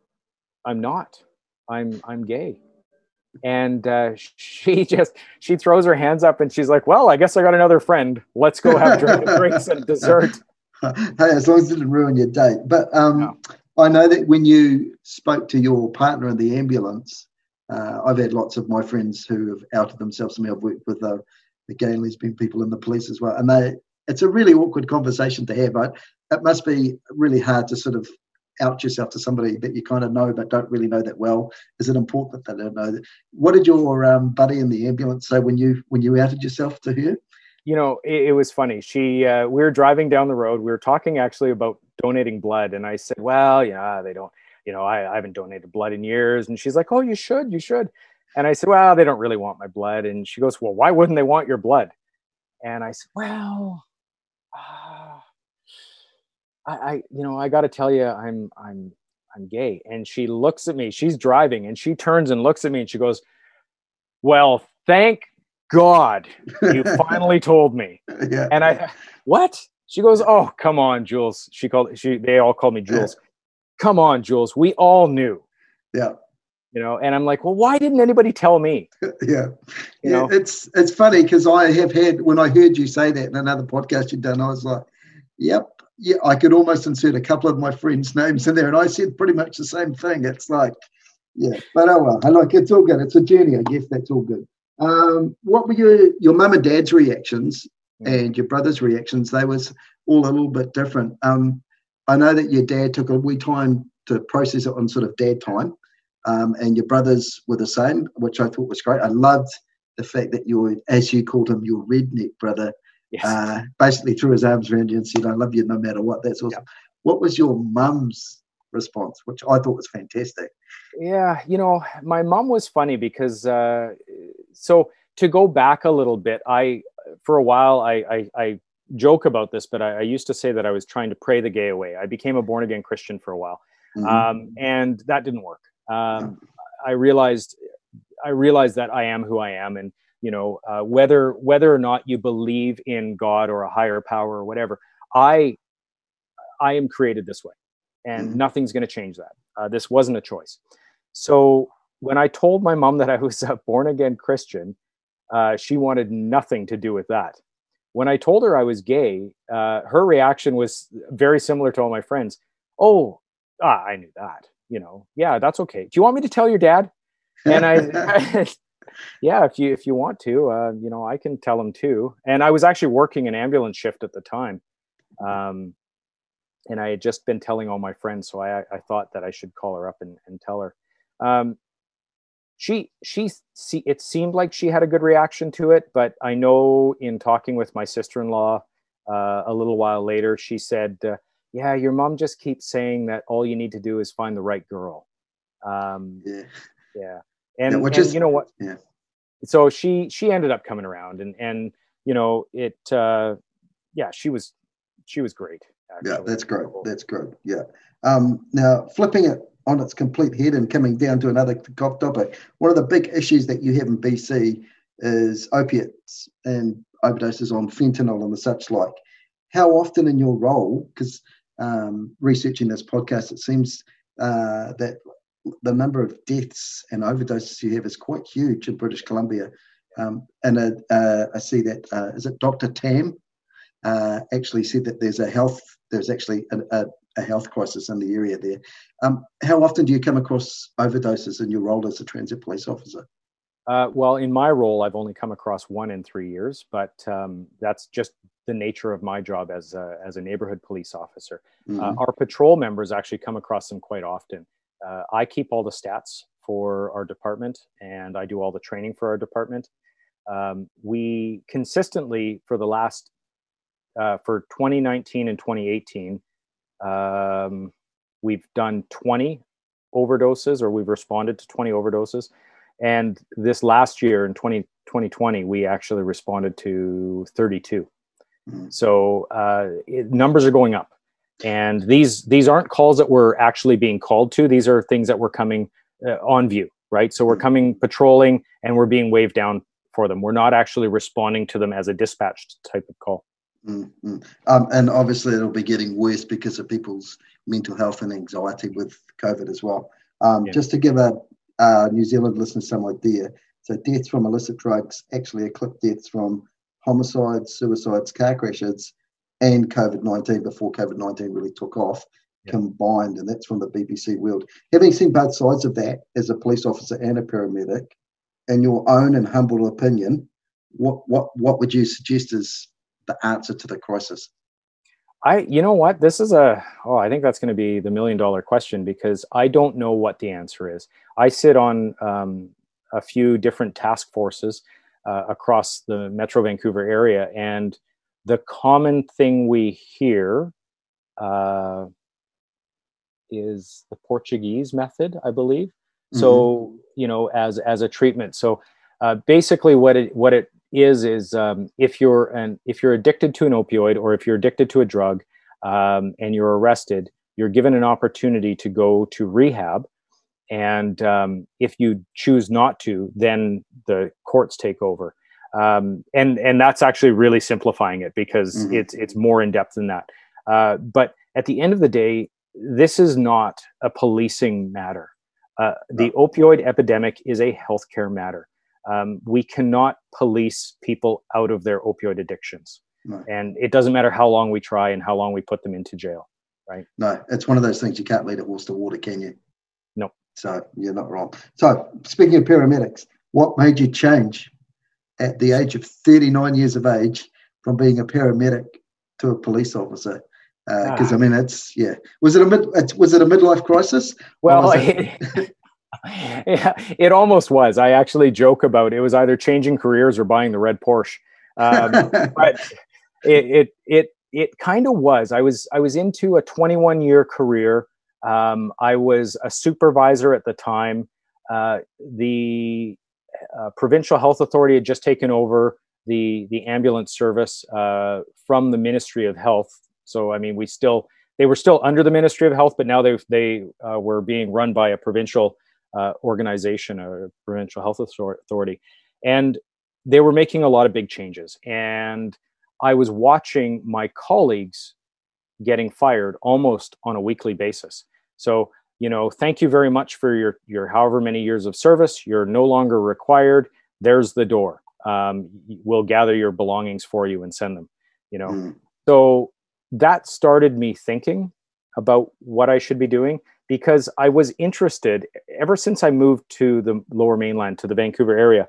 Speaker 3: I'm not. I'm I'm gay. And uh, she just she throws her hands up and she's like, "Well, I guess I got another friend. Let's go have drinks and dessert."
Speaker 2: Hey, as long as it didn't ruin your date. But um, no. I know that when you spoke to your partner in the ambulance, uh, I've had lots of my friends who have outed themselves to me. I've worked with uh, the gay and lesbian people in the police as well, and they it's a really awkward conversation to have. Right? It must be really hard to sort of out yourself to somebody that you kind of know but don't really know that well? Is it important that they don't know that? What did your um, buddy in the ambulance say when you when you outed yourself to her?
Speaker 3: You know, it, it was funny. She uh, we were driving down the road. We were talking actually about donating blood, and I said, "Well, yeah, they don't. You know, I, I haven't donated blood in years." And she's like, "Oh, you should. You should." And I said, "Well, they don't really want my blood." And she goes, "Well, why wouldn't they want your blood?" And I said, "Well." Uh, I, I you know, I got to tell you, I'm, I'm, I'm gay. And she looks at me, she's driving and she turns and looks at me and she goes, well, thank God you finally told me. Yeah. And I, what? She goes, oh, come on, Jules. She called, she, they all called me Jules. Come on, Jules. We all knew.
Speaker 2: Yeah
Speaker 3: you know and i'm like well why didn't anybody tell me
Speaker 2: yeah you know? it's it's funny because i have had when i heard you say that in another podcast you'd done i was like yep yeah, I could almost insert a couple of my friends' names in there, and I said pretty much the same thing. It's like, yeah, but oh well, I like it's all good. It's a journey, I guess. That's all good. Um, what were your your mum and dad's reactions and your brother's reactions? They was all a little bit different. Um, I know that your dad took a wee time to process it on sort of dad time, um, and your brothers were the same, which I thought was great. I loved the fact that your, as you called him, your redneck brother yes. uh, basically threw his arms around you and said, I love you no matter what. That's awesome. What was your mum's response, which I thought was fantastic?
Speaker 3: Yeah, you know, my mom was funny because, uh, so to go back a little bit, I, for a while, I, I, I joke about this, but I, I, used to say that I was trying to pray the gay away. I became a born again Christian for a while, mm-hmm. um, and that didn't work. Um, I realized I realized that I am who I am, and you know uh, whether whether or not you believe in God or a higher power or whatever, I I am created this way, and mm-hmm. nothing's going to change that. Uh, this wasn't a choice. So when I told my mom that I was a born again Christian, uh, she wanted nothing to do with that. When I told her I was gay, uh, her reaction was very similar to all my friends. Oh, ah, I knew that. You know, yeah, that's okay. Do you want me to tell your dad? And I, yeah, if you if you want to, uh, you know, I can tell him too. And I was actually working an ambulance shift at the time, um, and I had just been telling all my friends, so I I thought that I should call her up and, and tell her. Um, she she see it seemed like she had a good reaction to it but i know in talking with my sister-in-law uh, a little while later she said uh, yeah your mom just keeps saying that all you need to do is find the right girl um, yeah yeah and, yeah, which and is, you know what yeah so she she ended up coming around and and you know it uh yeah she was she was great
Speaker 2: actually. yeah that's great that's great yeah um now flipping it on its complete head and coming down to another topic. One of the big issues that you have in BC is opiates and overdoses on fentanyl and the such like. How often in your role, because um, researching this podcast, it seems uh, that the number of deaths and overdoses you have is quite huge in British Columbia. Um, and uh, uh, I see that uh, is it Dr. Tam uh, actually said that there's a health, there's actually a, a, a health crisis in the area there. Um, how often do you come across overdoses in your role as a transit police officer?
Speaker 3: Uh, well, in my role, I've only come across one in three years, but um, that's just the nature of my job as a, as a neighborhood police officer. Mm-hmm. Uh, our patrol members actually come across them quite often. Uh, I keep all the stats for our department, and I do all the training for our department. Um, we consistently, for the last, uh, for 2019 and 2018, um, we've done 20 overdoses, or we've responded to 20 overdoses. And this last year in 20, 2020, we actually responded to 32. Mm-hmm. So uh, it, numbers are going up. And these these aren't calls that we're actually being called to. These are things that we're coming uh, on view, right? So we're mm-hmm. coming patrolling, and we're being waved down for them. We're not actually responding to them as a dispatched type of call.
Speaker 2: Mm-hmm. Um, and obviously, it'll be getting worse because of people's mental health and anxiety with COVID as well. Um, yeah. Just to give a, a, New Zealand listener some idea, so deaths from illicit drugs actually eclipse deaths from homicides, suicides, car crashes, and COVID 19 before COVID 19 really took off yeah. combined. And that's from the BBC World. Having seen both sides of that as a police officer and a paramedic, in your own and humble opinion, what, what, what would you suggest is the answer to the crisis?
Speaker 3: I, you know what, this is a, oh, I think that's going to be the million dollar question because I don't know what the answer is. I sit on um, a few different task forces uh, across the Metro Vancouver area, and the common thing we hear uh, is the Portuguese method, I believe. Mm-hmm. So, you know, as as a treatment. So, uh, basically, what it what it is is um, if you're an if you're addicted to an opioid or if you're addicted to a drug um, and you're arrested, you're given an opportunity to go to rehab. And um, if you choose not to, then the courts take over. Um, and and that's actually really simplifying it because mm-hmm. it's it's more in depth than that. Uh, but at the end of the day, this is not a policing matter. Uh, the no. opioid epidemic is a healthcare matter um, we cannot police people out of their opioid addictions. No. And it doesn't matter how long we try and how long we put them into jail, right?
Speaker 2: No, it's one of those things you can't lead a horse to water, can you?
Speaker 3: No.
Speaker 2: So you're not wrong. So speaking of paramedics, what made you change at the age of 39 years of age from being a paramedic to a police officer? Because uh, ah. I mean, it's yeah. Was it a mid? Was it a midlife crisis?
Speaker 3: Well, it, yeah, it almost was. I actually joke about it was either changing careers or buying the red Porsche. Um, but it it it, it kind of was. I was I was into a 21 year career. Um, I was a supervisor at the time. Uh, the uh, provincial health authority had just taken over the the ambulance service uh, from the Ministry of Health. So I mean, we still they were still under the Ministry of Health, but now they they uh, were being run by a provincial uh, organization, a provincial health authority, and they were making a lot of big changes. And I was watching my colleagues getting fired almost on a weekly basis. So you know, thank you very much for your your however many years of service. You're no longer required. There's the door. Um, we'll gather your belongings for you and send them. You know, mm. so that started me thinking about what I should be doing because I was interested ever since I moved to the lower mainland to the Vancouver area.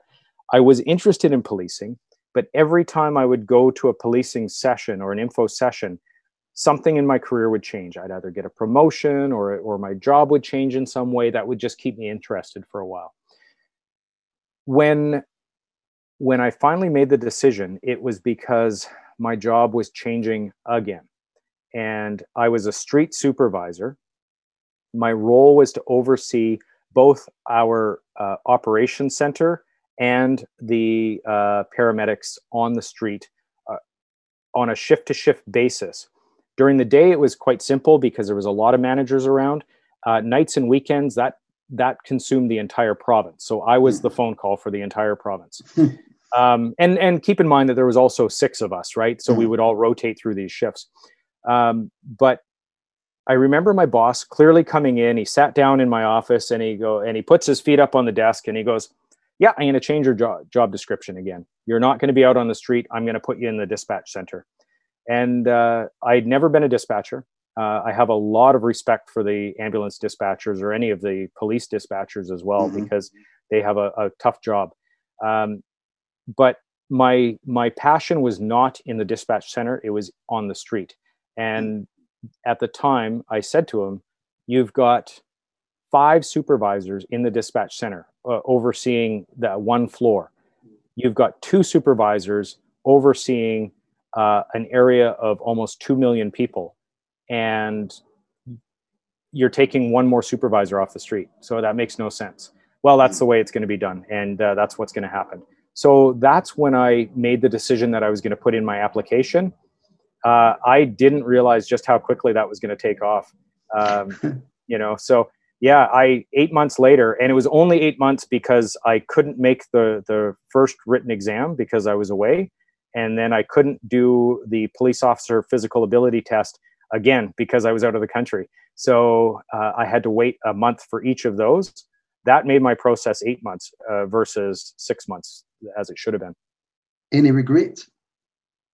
Speaker 3: I was interested in policing, but every time I would go to a policing session or an info session, something in my career would change. I'd either get a promotion or, or my job would change in some way that would just keep me interested for a while. When, when I finally made the decision, it was because my job was changing again. And I was a street supervisor. My role was to oversee both our uh, center and the uh, paramedics on the street uh, on a shift to shift basis during the day, it was quite simple because there was a lot of managers around. Uh, nights and weekends, that that consumed the entire province. So I was the phone call for the entire province. um, and and keep in mind that there was also six of us, right? So we mm-hmm. would all rotate through these shifts. Um, but I remember my boss clearly coming in. He sat down in my office and he go and he puts his feet up on the desk and he goes, "Yeah, I'm going to change your job job description again. You're not going to be out on the street. I'm going to put you in the dispatch center." And uh, I'd never been a dispatcher. Uh, I have a lot of respect for the ambulance dispatchers or any of the police dispatchers as well mm-hmm. because they have a, a tough job. Um, but my my passion was not in the dispatch center; it was on the street. And at the time, I said to him, "You've got five supervisors in the dispatch center uh, overseeing that one floor. You've got two supervisors overseeing uh, an area of almost 2 million people and you're taking one more supervisor off the street. So that makes no sense. Well that's the way it's going to be done and uh, that's what's going to happen. So that's when i made the decision that i was going to put in my application. Uh, i didn't realize just how quickly that was going to take off. Um, you know so yeah i eight months later and it was only eight months because i couldn't make the the first written exam because i was away and then I couldn't do the police officer physical ability test again because I was out of the country. So uh, I had to wait a month for each of those. That made my process eight months uh, versus six months as it should have been.
Speaker 2: Any regrets?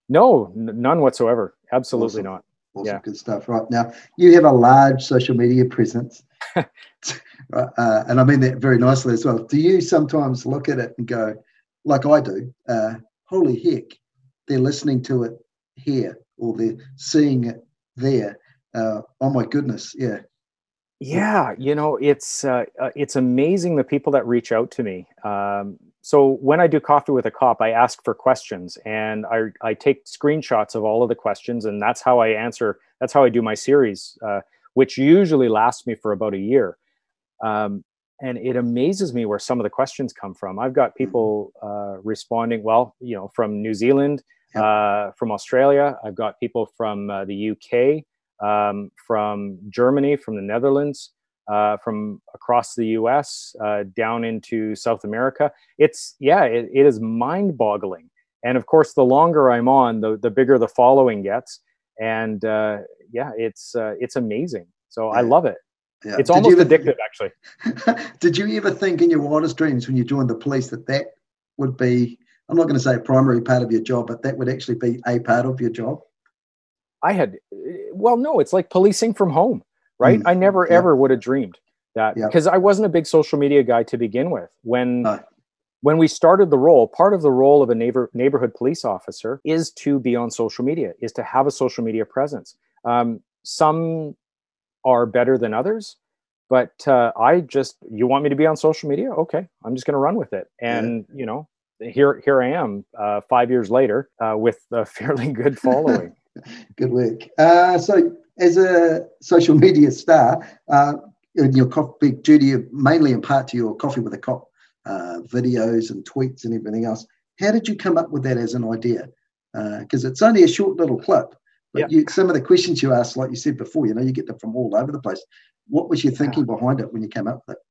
Speaker 3: No, n- none whatsoever. Absolutely
Speaker 2: awesome.
Speaker 3: not.
Speaker 2: Awesome, yeah. good stuff. Right now, you have a large social media presence, uh, and I mean that very nicely as well. Do you sometimes look at it and go, like I do, uh, "Holy heck, they're listening to it here or they're seeing it there. Uh, oh my goodness, yeah.
Speaker 3: Yeah, you know, it's uh, uh, it's amazing the people that reach out to me. Um, so when I do coffee with a cop, I ask for questions and I I take screenshots of all of the questions, and that's how I answer. That's how I do my series, uh, which usually lasts me for about a year. Um, and it amazes me where some of the questions come from. I've got mm-hmm. people uh, responding, well, you know, from New Zealand, uh, from Australia. I've got people from uh, the UK, um, from Germany, from the Netherlands, uh, from across the US, uh, down into South America. It's yeah, it, it is mind-boggling. And of course, the longer I'm on, the the bigger the following gets. And uh, yeah, it's it's amazing. So I love it. Yeah. It's did almost ever, addictive, actually.
Speaker 2: did you ever think in your wildest dreams when you joined the police that that would be, I'm not going to say a primary part of your job, but that would actually be a part of your job?
Speaker 3: I had, well, no, it's like policing from home, right? Mm. I never yeah. ever would have dreamed that because yeah. I wasn't a big social media guy to begin with. When, no. when we started the role, part of the role of a neighbor, neighborhood police officer is to be on social media, is to have a social media presence. Um, some are better than others but uh, i just you want me to be on social media? Okay i'm just going to run with it. And yeah. you know here here i am uh, five years later uh, with a fairly good following.
Speaker 2: Good work uh, so as a social media star uh, in your big duty mainly in part to your coffee with a cop uh, videos and tweets and everything else How did you come up with that as an idea? Because it's only a short little clip, but yeah. you, some of the questions you asked, like you said before, you know, you get them from all over the place. What was your thinking behind it when you came up with it?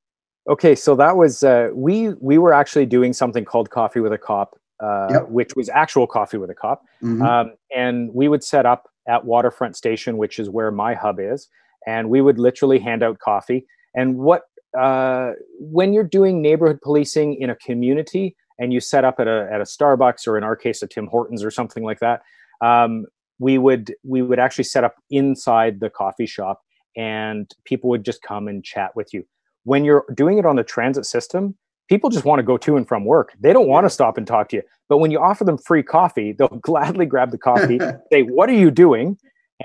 Speaker 3: Okay, so that was uh, we we were actually doing something called Coffee with a Cop, uh, yep. which was actual Coffee with a Cop, mm-hmm. um, and we would set up at Waterfront Station, which is where my hub is, and we would literally hand out coffee. And what uh, when you're doing neighborhood policing in a community and you set up at a at a Starbucks or in our case a Tim Hortons or something like that, um, we would we would actually set up inside the coffee shop and people would just come and chat with you. When you're doing it on the transit system, people just want to go to and from work. They don't want to stop and talk to you. But when you offer them free coffee, they'll gladly grab the coffee, say, What are you doing?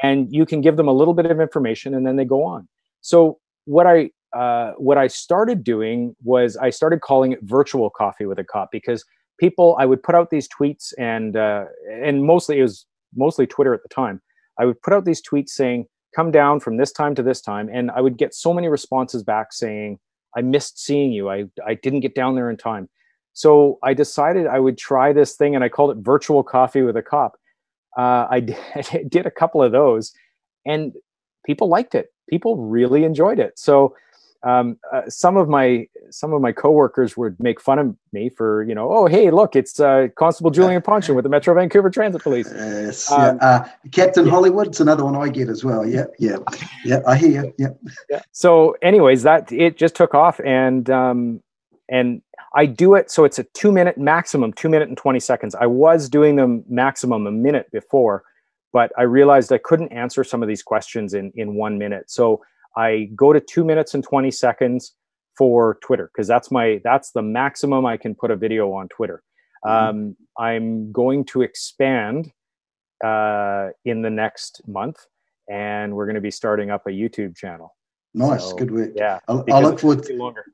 Speaker 3: And you can give them a little bit of information and then they go on. So, what I uh, what I started doing was I started calling it virtual coffee with a cop because people I would put out these tweets and uh, and mostly it was mostly Twitter at the time. I would put out these tweets saying, "Come down from this time to this time," and I would get so many responses back saying, "I missed seeing you. I I didn't get down there in time." So I decided I would try this thing, and I called it virtual coffee with a cop. Uh, I did a couple of those, and people liked it. People really enjoyed it. So um, uh, some of my some of my coworkers would make fun of me for you know oh hey look it's uh, Constable Julien Ponsioen with the Metro Vancouver Transit Police.
Speaker 2: Yes, um, yeah. uh, Captain Hollywood's another one I get as well. Yeah, yeah, yeah. I hear you. Yeah.
Speaker 3: yeah. So, anyways, that it just took off, and um, and I do it so it's a two minute maximum, two minute and twenty seconds. I was doing them maximum a minute before, but I realized I couldn't answer some of these questions in in one minute. So I go to two minutes and 20 seconds for Twitter because that's my that's the maximum I can put a video on Twitter. Mm-hmm. Um, I'm going to expand uh, in the next month, and we're going to be starting up a YouTube channel.
Speaker 2: Nice, so, good work.
Speaker 3: Yeah,
Speaker 2: I'll, I'll look forward to longer.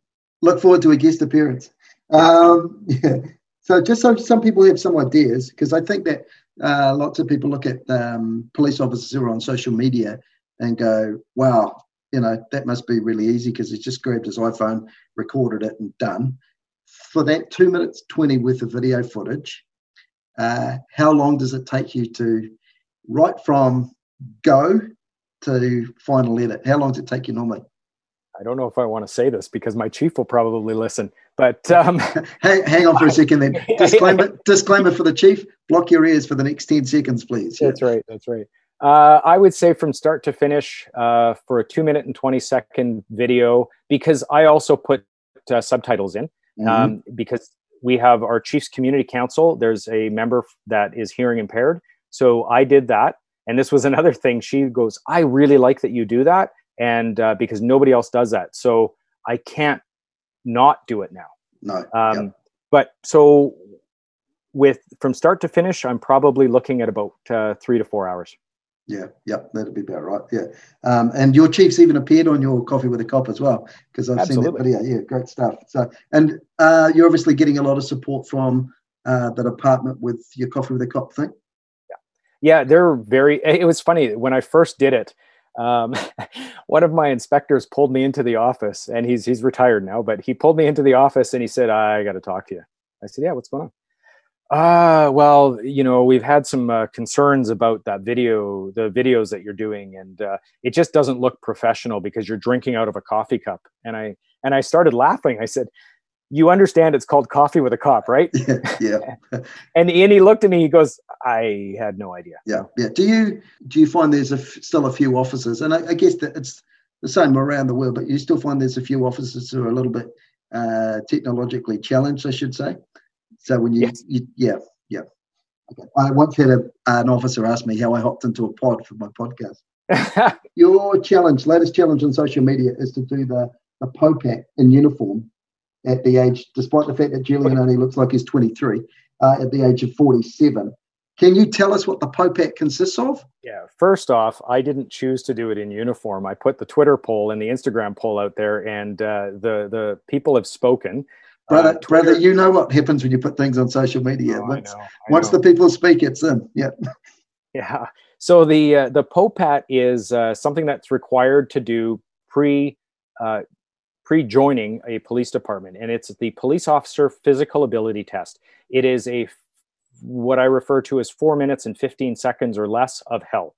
Speaker 2: Look forward to a guest appearance. Um, yeah. So just so some people have some ideas, because I think that uh, lots of people look at um, police officers who are on social media and go, "Wow, you know, that must be really easy because he's just grabbed his iPhone, recorded it, and done. For that two minutes 20 worth of video footage, uh, how long does it take you to, right from go to final edit? How long does it take you normally?
Speaker 3: I don't know if I want to say this because my chief will probably listen, but um,
Speaker 2: hang, hang, on for a second then. Disclaimer, disclaimer for the chief: block your ears for the next ten seconds, please.
Speaker 3: That's yeah. right. That's right. Uh, I would say from start to finish uh, for a two minute and 20 second video, because I also put uh, subtitles in, mm-hmm. um, because we have our Chiefs Community Council. There's a member that is hearing impaired. So I did that. And this was another thing. She goes, I really like that you do that. And uh, because nobody else does that. So I can't not do it now.
Speaker 2: No. Um.
Speaker 3: But so with from start to finish, I'm probably looking at about uh, three to four hours.
Speaker 2: Yeah, yep, that'd be about right. Yeah, um, and your Chiefs even appeared on your Coffee with a Cop as well because I've Absolutely. seen that video. Yeah, great stuff. So, and uh, you're obviously getting a lot of support from uh, the department with your Coffee with a Cop thing.
Speaker 3: Yeah, yeah, they're very. It was funny when I first did it. Um, one of my inspectors pulled me into the office, and he's he's retired now, but he pulled me into the office and he said, "I got to talk to you." I said, "Yeah, what's going on?" Uh, well, you know, we've had some uh, concerns about that video, the videos that you're doing, and uh, it just doesn't look professional because you're drinking out of a coffee cup. And I and I started laughing. I said, "You understand it's called coffee with a cup, right?"
Speaker 2: Yeah.
Speaker 3: and and he looked at me. He goes, "I had no idea."
Speaker 2: Yeah, yeah. Do you do you find there's a f- still a few officers, and I, I guess that it's the same around the world, but you still find there's a few officers who are a little bit uh, technologically challenged, I should say. So when you, yes. you yeah, yeah. Okay. I once had a, an officer ask me how I hopped into a pod for my podcast. Your challenge, latest challenge on social media is to do the, the POPAT in uniform at the age, despite the fact that Julien only looks like he's 23, uh, at the age of 47. Can you tell us what the POPAT consists of?
Speaker 3: Yeah, first off, I didn't choose to do it in uniform. I put the Twitter poll and the Instagram poll out there, and uh, the the people have spoken
Speaker 2: brother, uh, brother, you know what happens when you put things on social media. Oh, once, I know, I once know. the people speak, it's in. Yeah.
Speaker 3: Yeah. So the uh, the POPAT is uh, something that's required to do pre uh, pre-joining a police department, and it's the police officer physical ability test. It is a what I refer to as four minutes and 15 seconds or less of hell.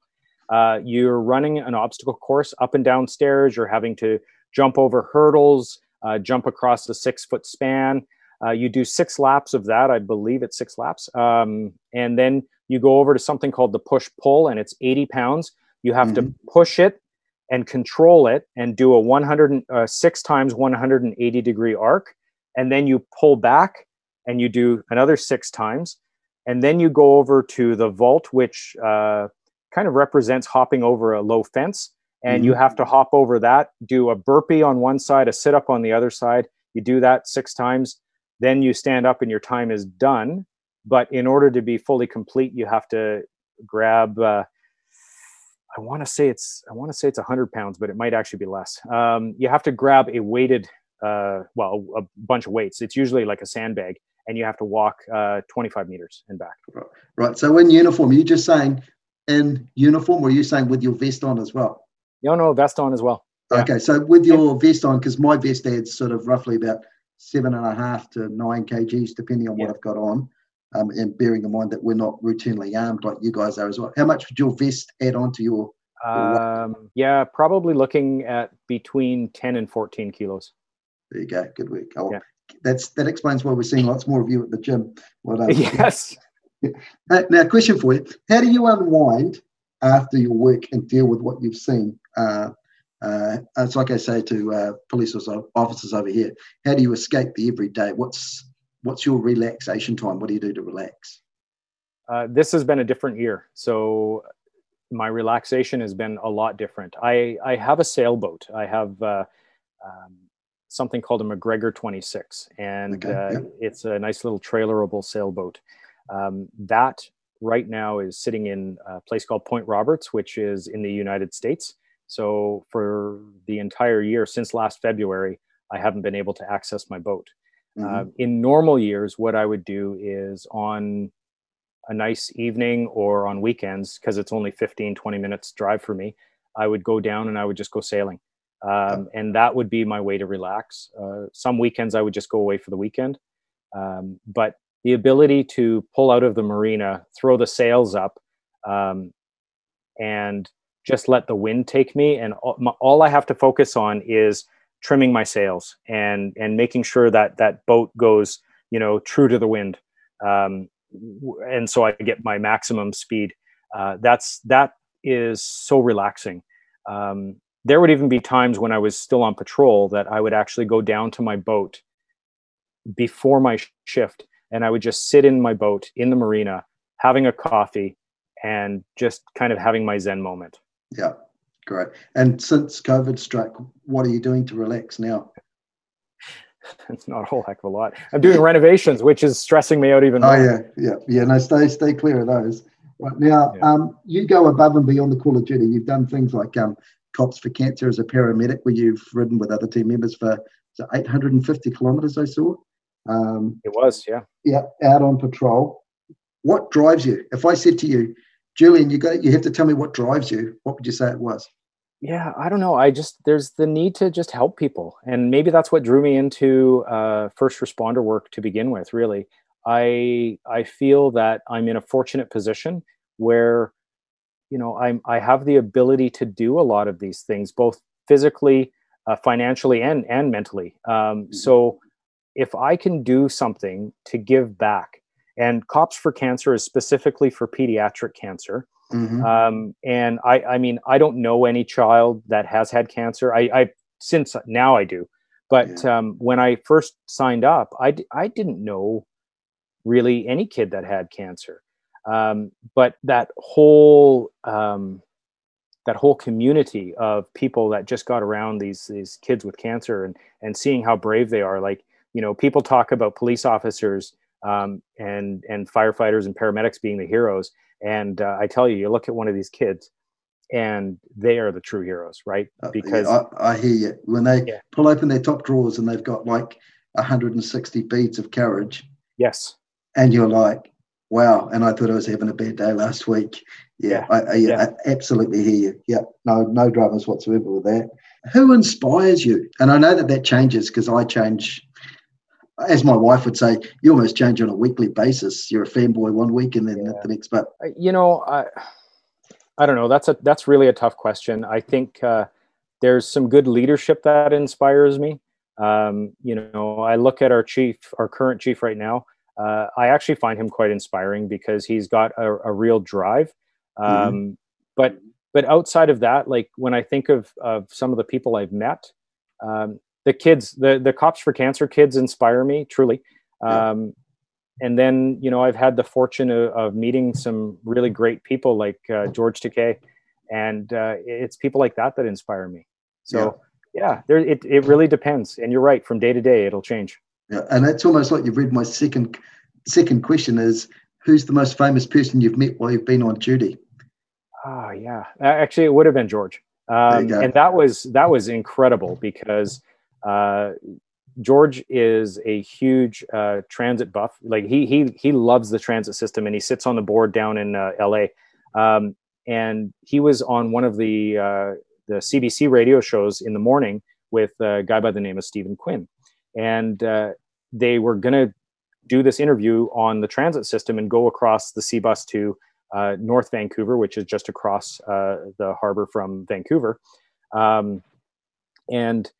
Speaker 3: Uh, you're running an obstacle course up and down stairs. You're having to jump over hurdles, uh, jump across a six foot span. Uh, you do six laps of that. I believe it's six laps. Um, and then you go over to something called the push pull, and it's 80 pounds. You have mm-hmm. to push it and control it and do a 100 uh, six times 180 degree arc. And then you pull back and you do another six times. And then you go over to the vault, which uh, kind of represents hopping over a low fence. And mm-hmm. you have to hop over that, do a burpee on one side, a sit up on the other side. You do that six times. Then you stand up and your time is done. But in order to be fully complete, you have to grab. Uh, I want to say it's I want to say it's 100 pounds, but it might actually be less. Um, you have to grab a weighted, uh, well, a bunch of weights. It's usually like a sandbag, and you have to walk uh, 25 meters and back.
Speaker 2: Right. So in uniform, are you just saying in uniform, or are you saying with your vest on as well?
Speaker 3: No, no, vest on as well.
Speaker 2: Yeah. Okay, so with your vest on, because my vest adds sort of roughly about seven and a half to nine kgs, depending on yeah. what I've got on. Um, and bearing in mind that we're not routinely armed like you guys are as well. How much would your vest add on to your?
Speaker 3: your um, yeah, probably looking at between 10 and 14 kilos.
Speaker 2: There you go. Good work. Oh, yeah. That's that explains why we're seeing lots more of you at the gym.
Speaker 3: Well done. Yes.
Speaker 2: now, question for you: How do you unwind after your work and deal with what you've seen? Uh, uh, it's like I say to uh, police officers over here: How do you escape the everyday? What's what's your relaxation time? What do you do to relax?
Speaker 3: Uh, this has been a different year, so my relaxation has been a lot different. I I have a sailboat. I have uh, um, something called a MacGregor 26, and okay, uh, yeah. it's a nice little trailerable sailboat. Um, that right now is sitting in a place called Point Roberts, which is in the United States. So for the entire year since last February, I haven't been able to access my boat. Mm-hmm. Uh, in normal years, what I would do is on a nice evening or on weekends, because it's only 15, 20 minutes drive for me, I would go down and I would just go sailing. Um, and that would be my way to relax. Uh, some weekends I would just go away for the weekend. Um, but the ability to pull out of the marina, throw the sails up, um, and just let the wind take me, and all, my, all I have to focus on is trimming my sails and and making sure that that boat goes you know true to the wind. Um, and so i get my maximum speed. Uh, that's that is so relaxing. Um, there would even be times when i was still on patrol that i would actually go down to my boat before my shift and i would just sit in my boat in the marina having a coffee and just kind of having my zen moment
Speaker 2: yeah Great. And since COVID struck, what are you doing to relax now?
Speaker 3: It's not a whole heck of a lot. I'm doing renovations, which is stressing me out even
Speaker 2: oh, more. Oh yeah, yeah, yeah. No, stay stay clear of those. Right now, yeah. um, you go above and beyond the call of duty. You've done things like um, cops for cancer as a paramedic, where you've ridden with other team members for 850 kilometres. I saw.
Speaker 3: Um, it was, yeah.
Speaker 2: Yeah, out on patrol. What drives you? If I said to you, Julien, you got you have to tell me what drives you. What would you say it was?
Speaker 3: yeah i don't know i just there's the need to just help people and maybe that's what drew me into uh, first responder work to begin with really i i feel that i'm in a fortunate position where you know i'm i have the ability to do a lot of these things both physically uh, financially and and mentally um, mm-hmm. so if i can do something to give back and cops for cancer is specifically for pediatric cancer Mm-hmm. Um, and I, I mean, I don't know any child that has had cancer. I, I since now I do, but yeah. um, when I first signed up, I, I didn't know really any kid that had cancer. Um, but that whole um, that whole community of people that just got around these these kids with cancer and and seeing how brave they are, like you know, people talk about police officers um, and and firefighters and paramedics being the heroes and uh, I tell you, you look at one of these kids, and they are the true heroes, right?
Speaker 2: Because uh, yeah, I, I, hear you. When they yeah. pull open their top drawers and they've got like 160 beads of courage.
Speaker 3: Yes.
Speaker 2: And you're like, wow. And I thought I was having a bad day last week. Yeah, yeah. I, I, yeah. I absolutely hear you. Yeah, no, no dramas whatsoever with that. who inspires you? And I know that that changes because I change. As my wife would say, you almost change on a weekly basis. You're a fanboy one week and then yeah. the next. But
Speaker 3: you know, I, I don't know. That's a that's really a tough question. I think uh, there's some good leadership that inspires me. Um, you know, I look at our chief, our current chief right now. Uh, I actually find him quite inspiring because he's got a, a real drive. Mm-hmm. Um, mm-hmm. But but outside of that, like when I think of of some of the people I've met, um, the kids, the the cops for cancer kids inspire me truly. Um, and then you know I've had the fortune of, of meeting some really great people like uh, George Takei, and uh, it's people like that that inspire me. So yeah, yeah there, it it really depends. And you're right, from day to day, it'll change.
Speaker 2: Yeah, and that's almost like you've read my second second question is who's the most famous person you've met while you've been on duty?
Speaker 3: Oh yeah, actually, it would have been George, um, and that was that was incredible because uh, George is a huge uh, transit buff. Like he he he loves the transit system, and he sits on the board down in uh, L.A. Um, and he was on one of the uh, the CBC radio shows in the morning with a guy by the name of Stephen Quinn, and uh, they were going to do this interview on the transit system and go across the SeaBus to uh, North Vancouver, which is just across the harbor from Vancouver. Um, and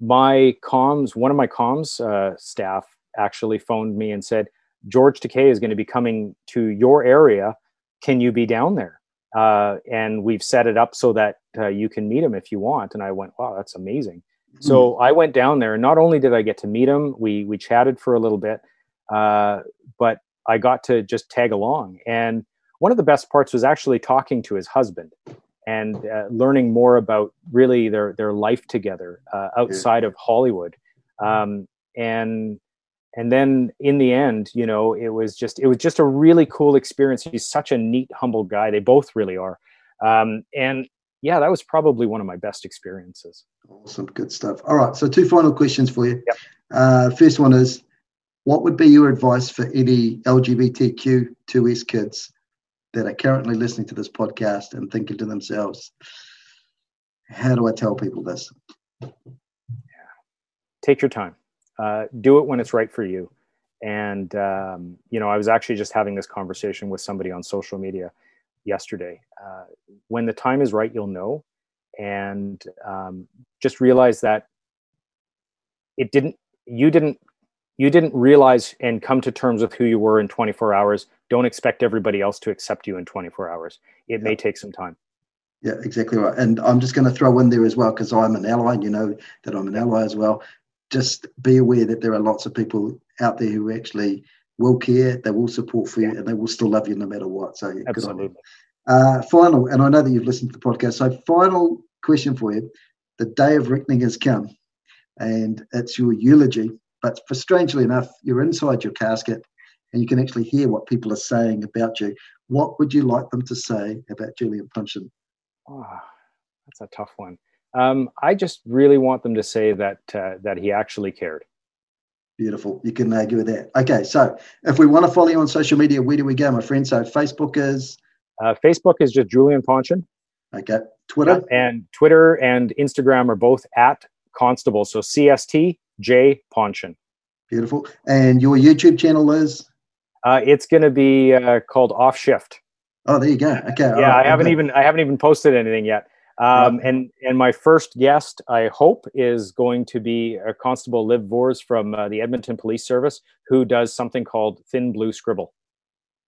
Speaker 3: my comms, one of my comms uh, staff actually phoned me and said, George Takei is going to be coming to your area. Can you be down there? Uh, and we've set it up so that uh, you can meet him if you want. And I went, wow, that's amazing. Mm-hmm. So I went down there, and not only did I get to meet him, we we chatted for a little bit, uh, but I got to just tag along. And one of the best parts was actually talking to his husband and uh, learning more about really their their life together uh, outside of Hollywood. Um, and and then in the end, you know, it was just it was just a really cool experience. He's such a neat, humble guy. They both really are. Um, and yeah, that was probably one of my best experiences.
Speaker 2: Awesome, good stuff. All right, so two final questions for you. Yep. Uh, first one is, what would be your advice for any LGBTQ2S kids that are currently listening to this podcast and thinking to themselves, how do I tell people this? Yeah.
Speaker 3: Take your time. Uh, do it when it's right for you. And, um, you know, I was actually just having this conversation with somebody on social media yesterday. Uh, when the time is right, you'll know. And um, just realize that it didn't, you didn't you didn't realize and come to terms with who you were in 24 hours don't expect everybody else to accept you in 24 hours. It may take some time.
Speaker 2: Yeah exactly right. And i'm just going to throw in there as well because i'm an ally and you know that i'm an ally as well. Just be aware that there are lots of people out there who actually will care they will support for you and they will still love you no matter what. So
Speaker 3: Absolutely.
Speaker 2: Uh, final and i know that you've listened to the podcast. So final question for you. The day of reckoning has come and it's your eulogy but for strangely enough, you're inside your casket and you can actually hear what people are saying about you. What would you like them to say about Julien Ponsioen?
Speaker 3: Oh, that's a tough one. Um, I just really want them to say that uh, that he actually cared.
Speaker 2: Beautiful. You can argue with that. Okay, so if we want to follow you on social media, where do we go, my friend? So Facebook is.
Speaker 3: Uh, Facebook is just Julien Ponsioen.
Speaker 2: Okay. Twitter.
Speaker 3: and Twitter and Instagram are both at Constable. So CST J Ponsioen.
Speaker 2: Beautiful. And your YouTube channel is?
Speaker 3: Uh, it's going to be uh, called Off Shift.
Speaker 2: Oh, there you go. Okay.
Speaker 3: Yeah, right. I haven't even I haven't even posted anything yet. Um. And and my first guest, I hope, is going to be a Constable Liv Vors from uh, the Edmonton Police Service, who does something called Thin Blue Scribble.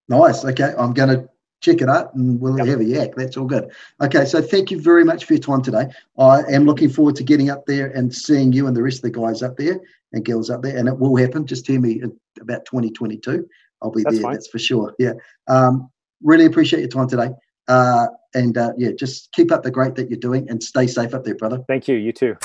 Speaker 2: Nice. Okay, I'm going to check it out and we'll yep. have a yak. That's all good. Okay, so thank you very much for your time today. I am looking forward to getting up there and seeing you and the rest of the guys up there and girls up there, and it will happen. Just hear me about 2022. I'll be that's there. Fine. That's for sure. Yeah. Um, really appreciate your time today. Uh, and uh, yeah, just keep up the great that you're doing and stay safe up there, brother.
Speaker 3: Thank you. You too.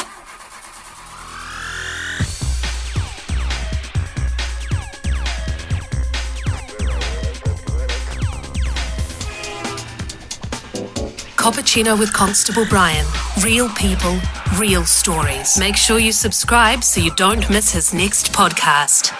Speaker 1: Cappuccino with Constable Brian. Real people, real stories. Make sure you subscribe so you don't miss his next podcast.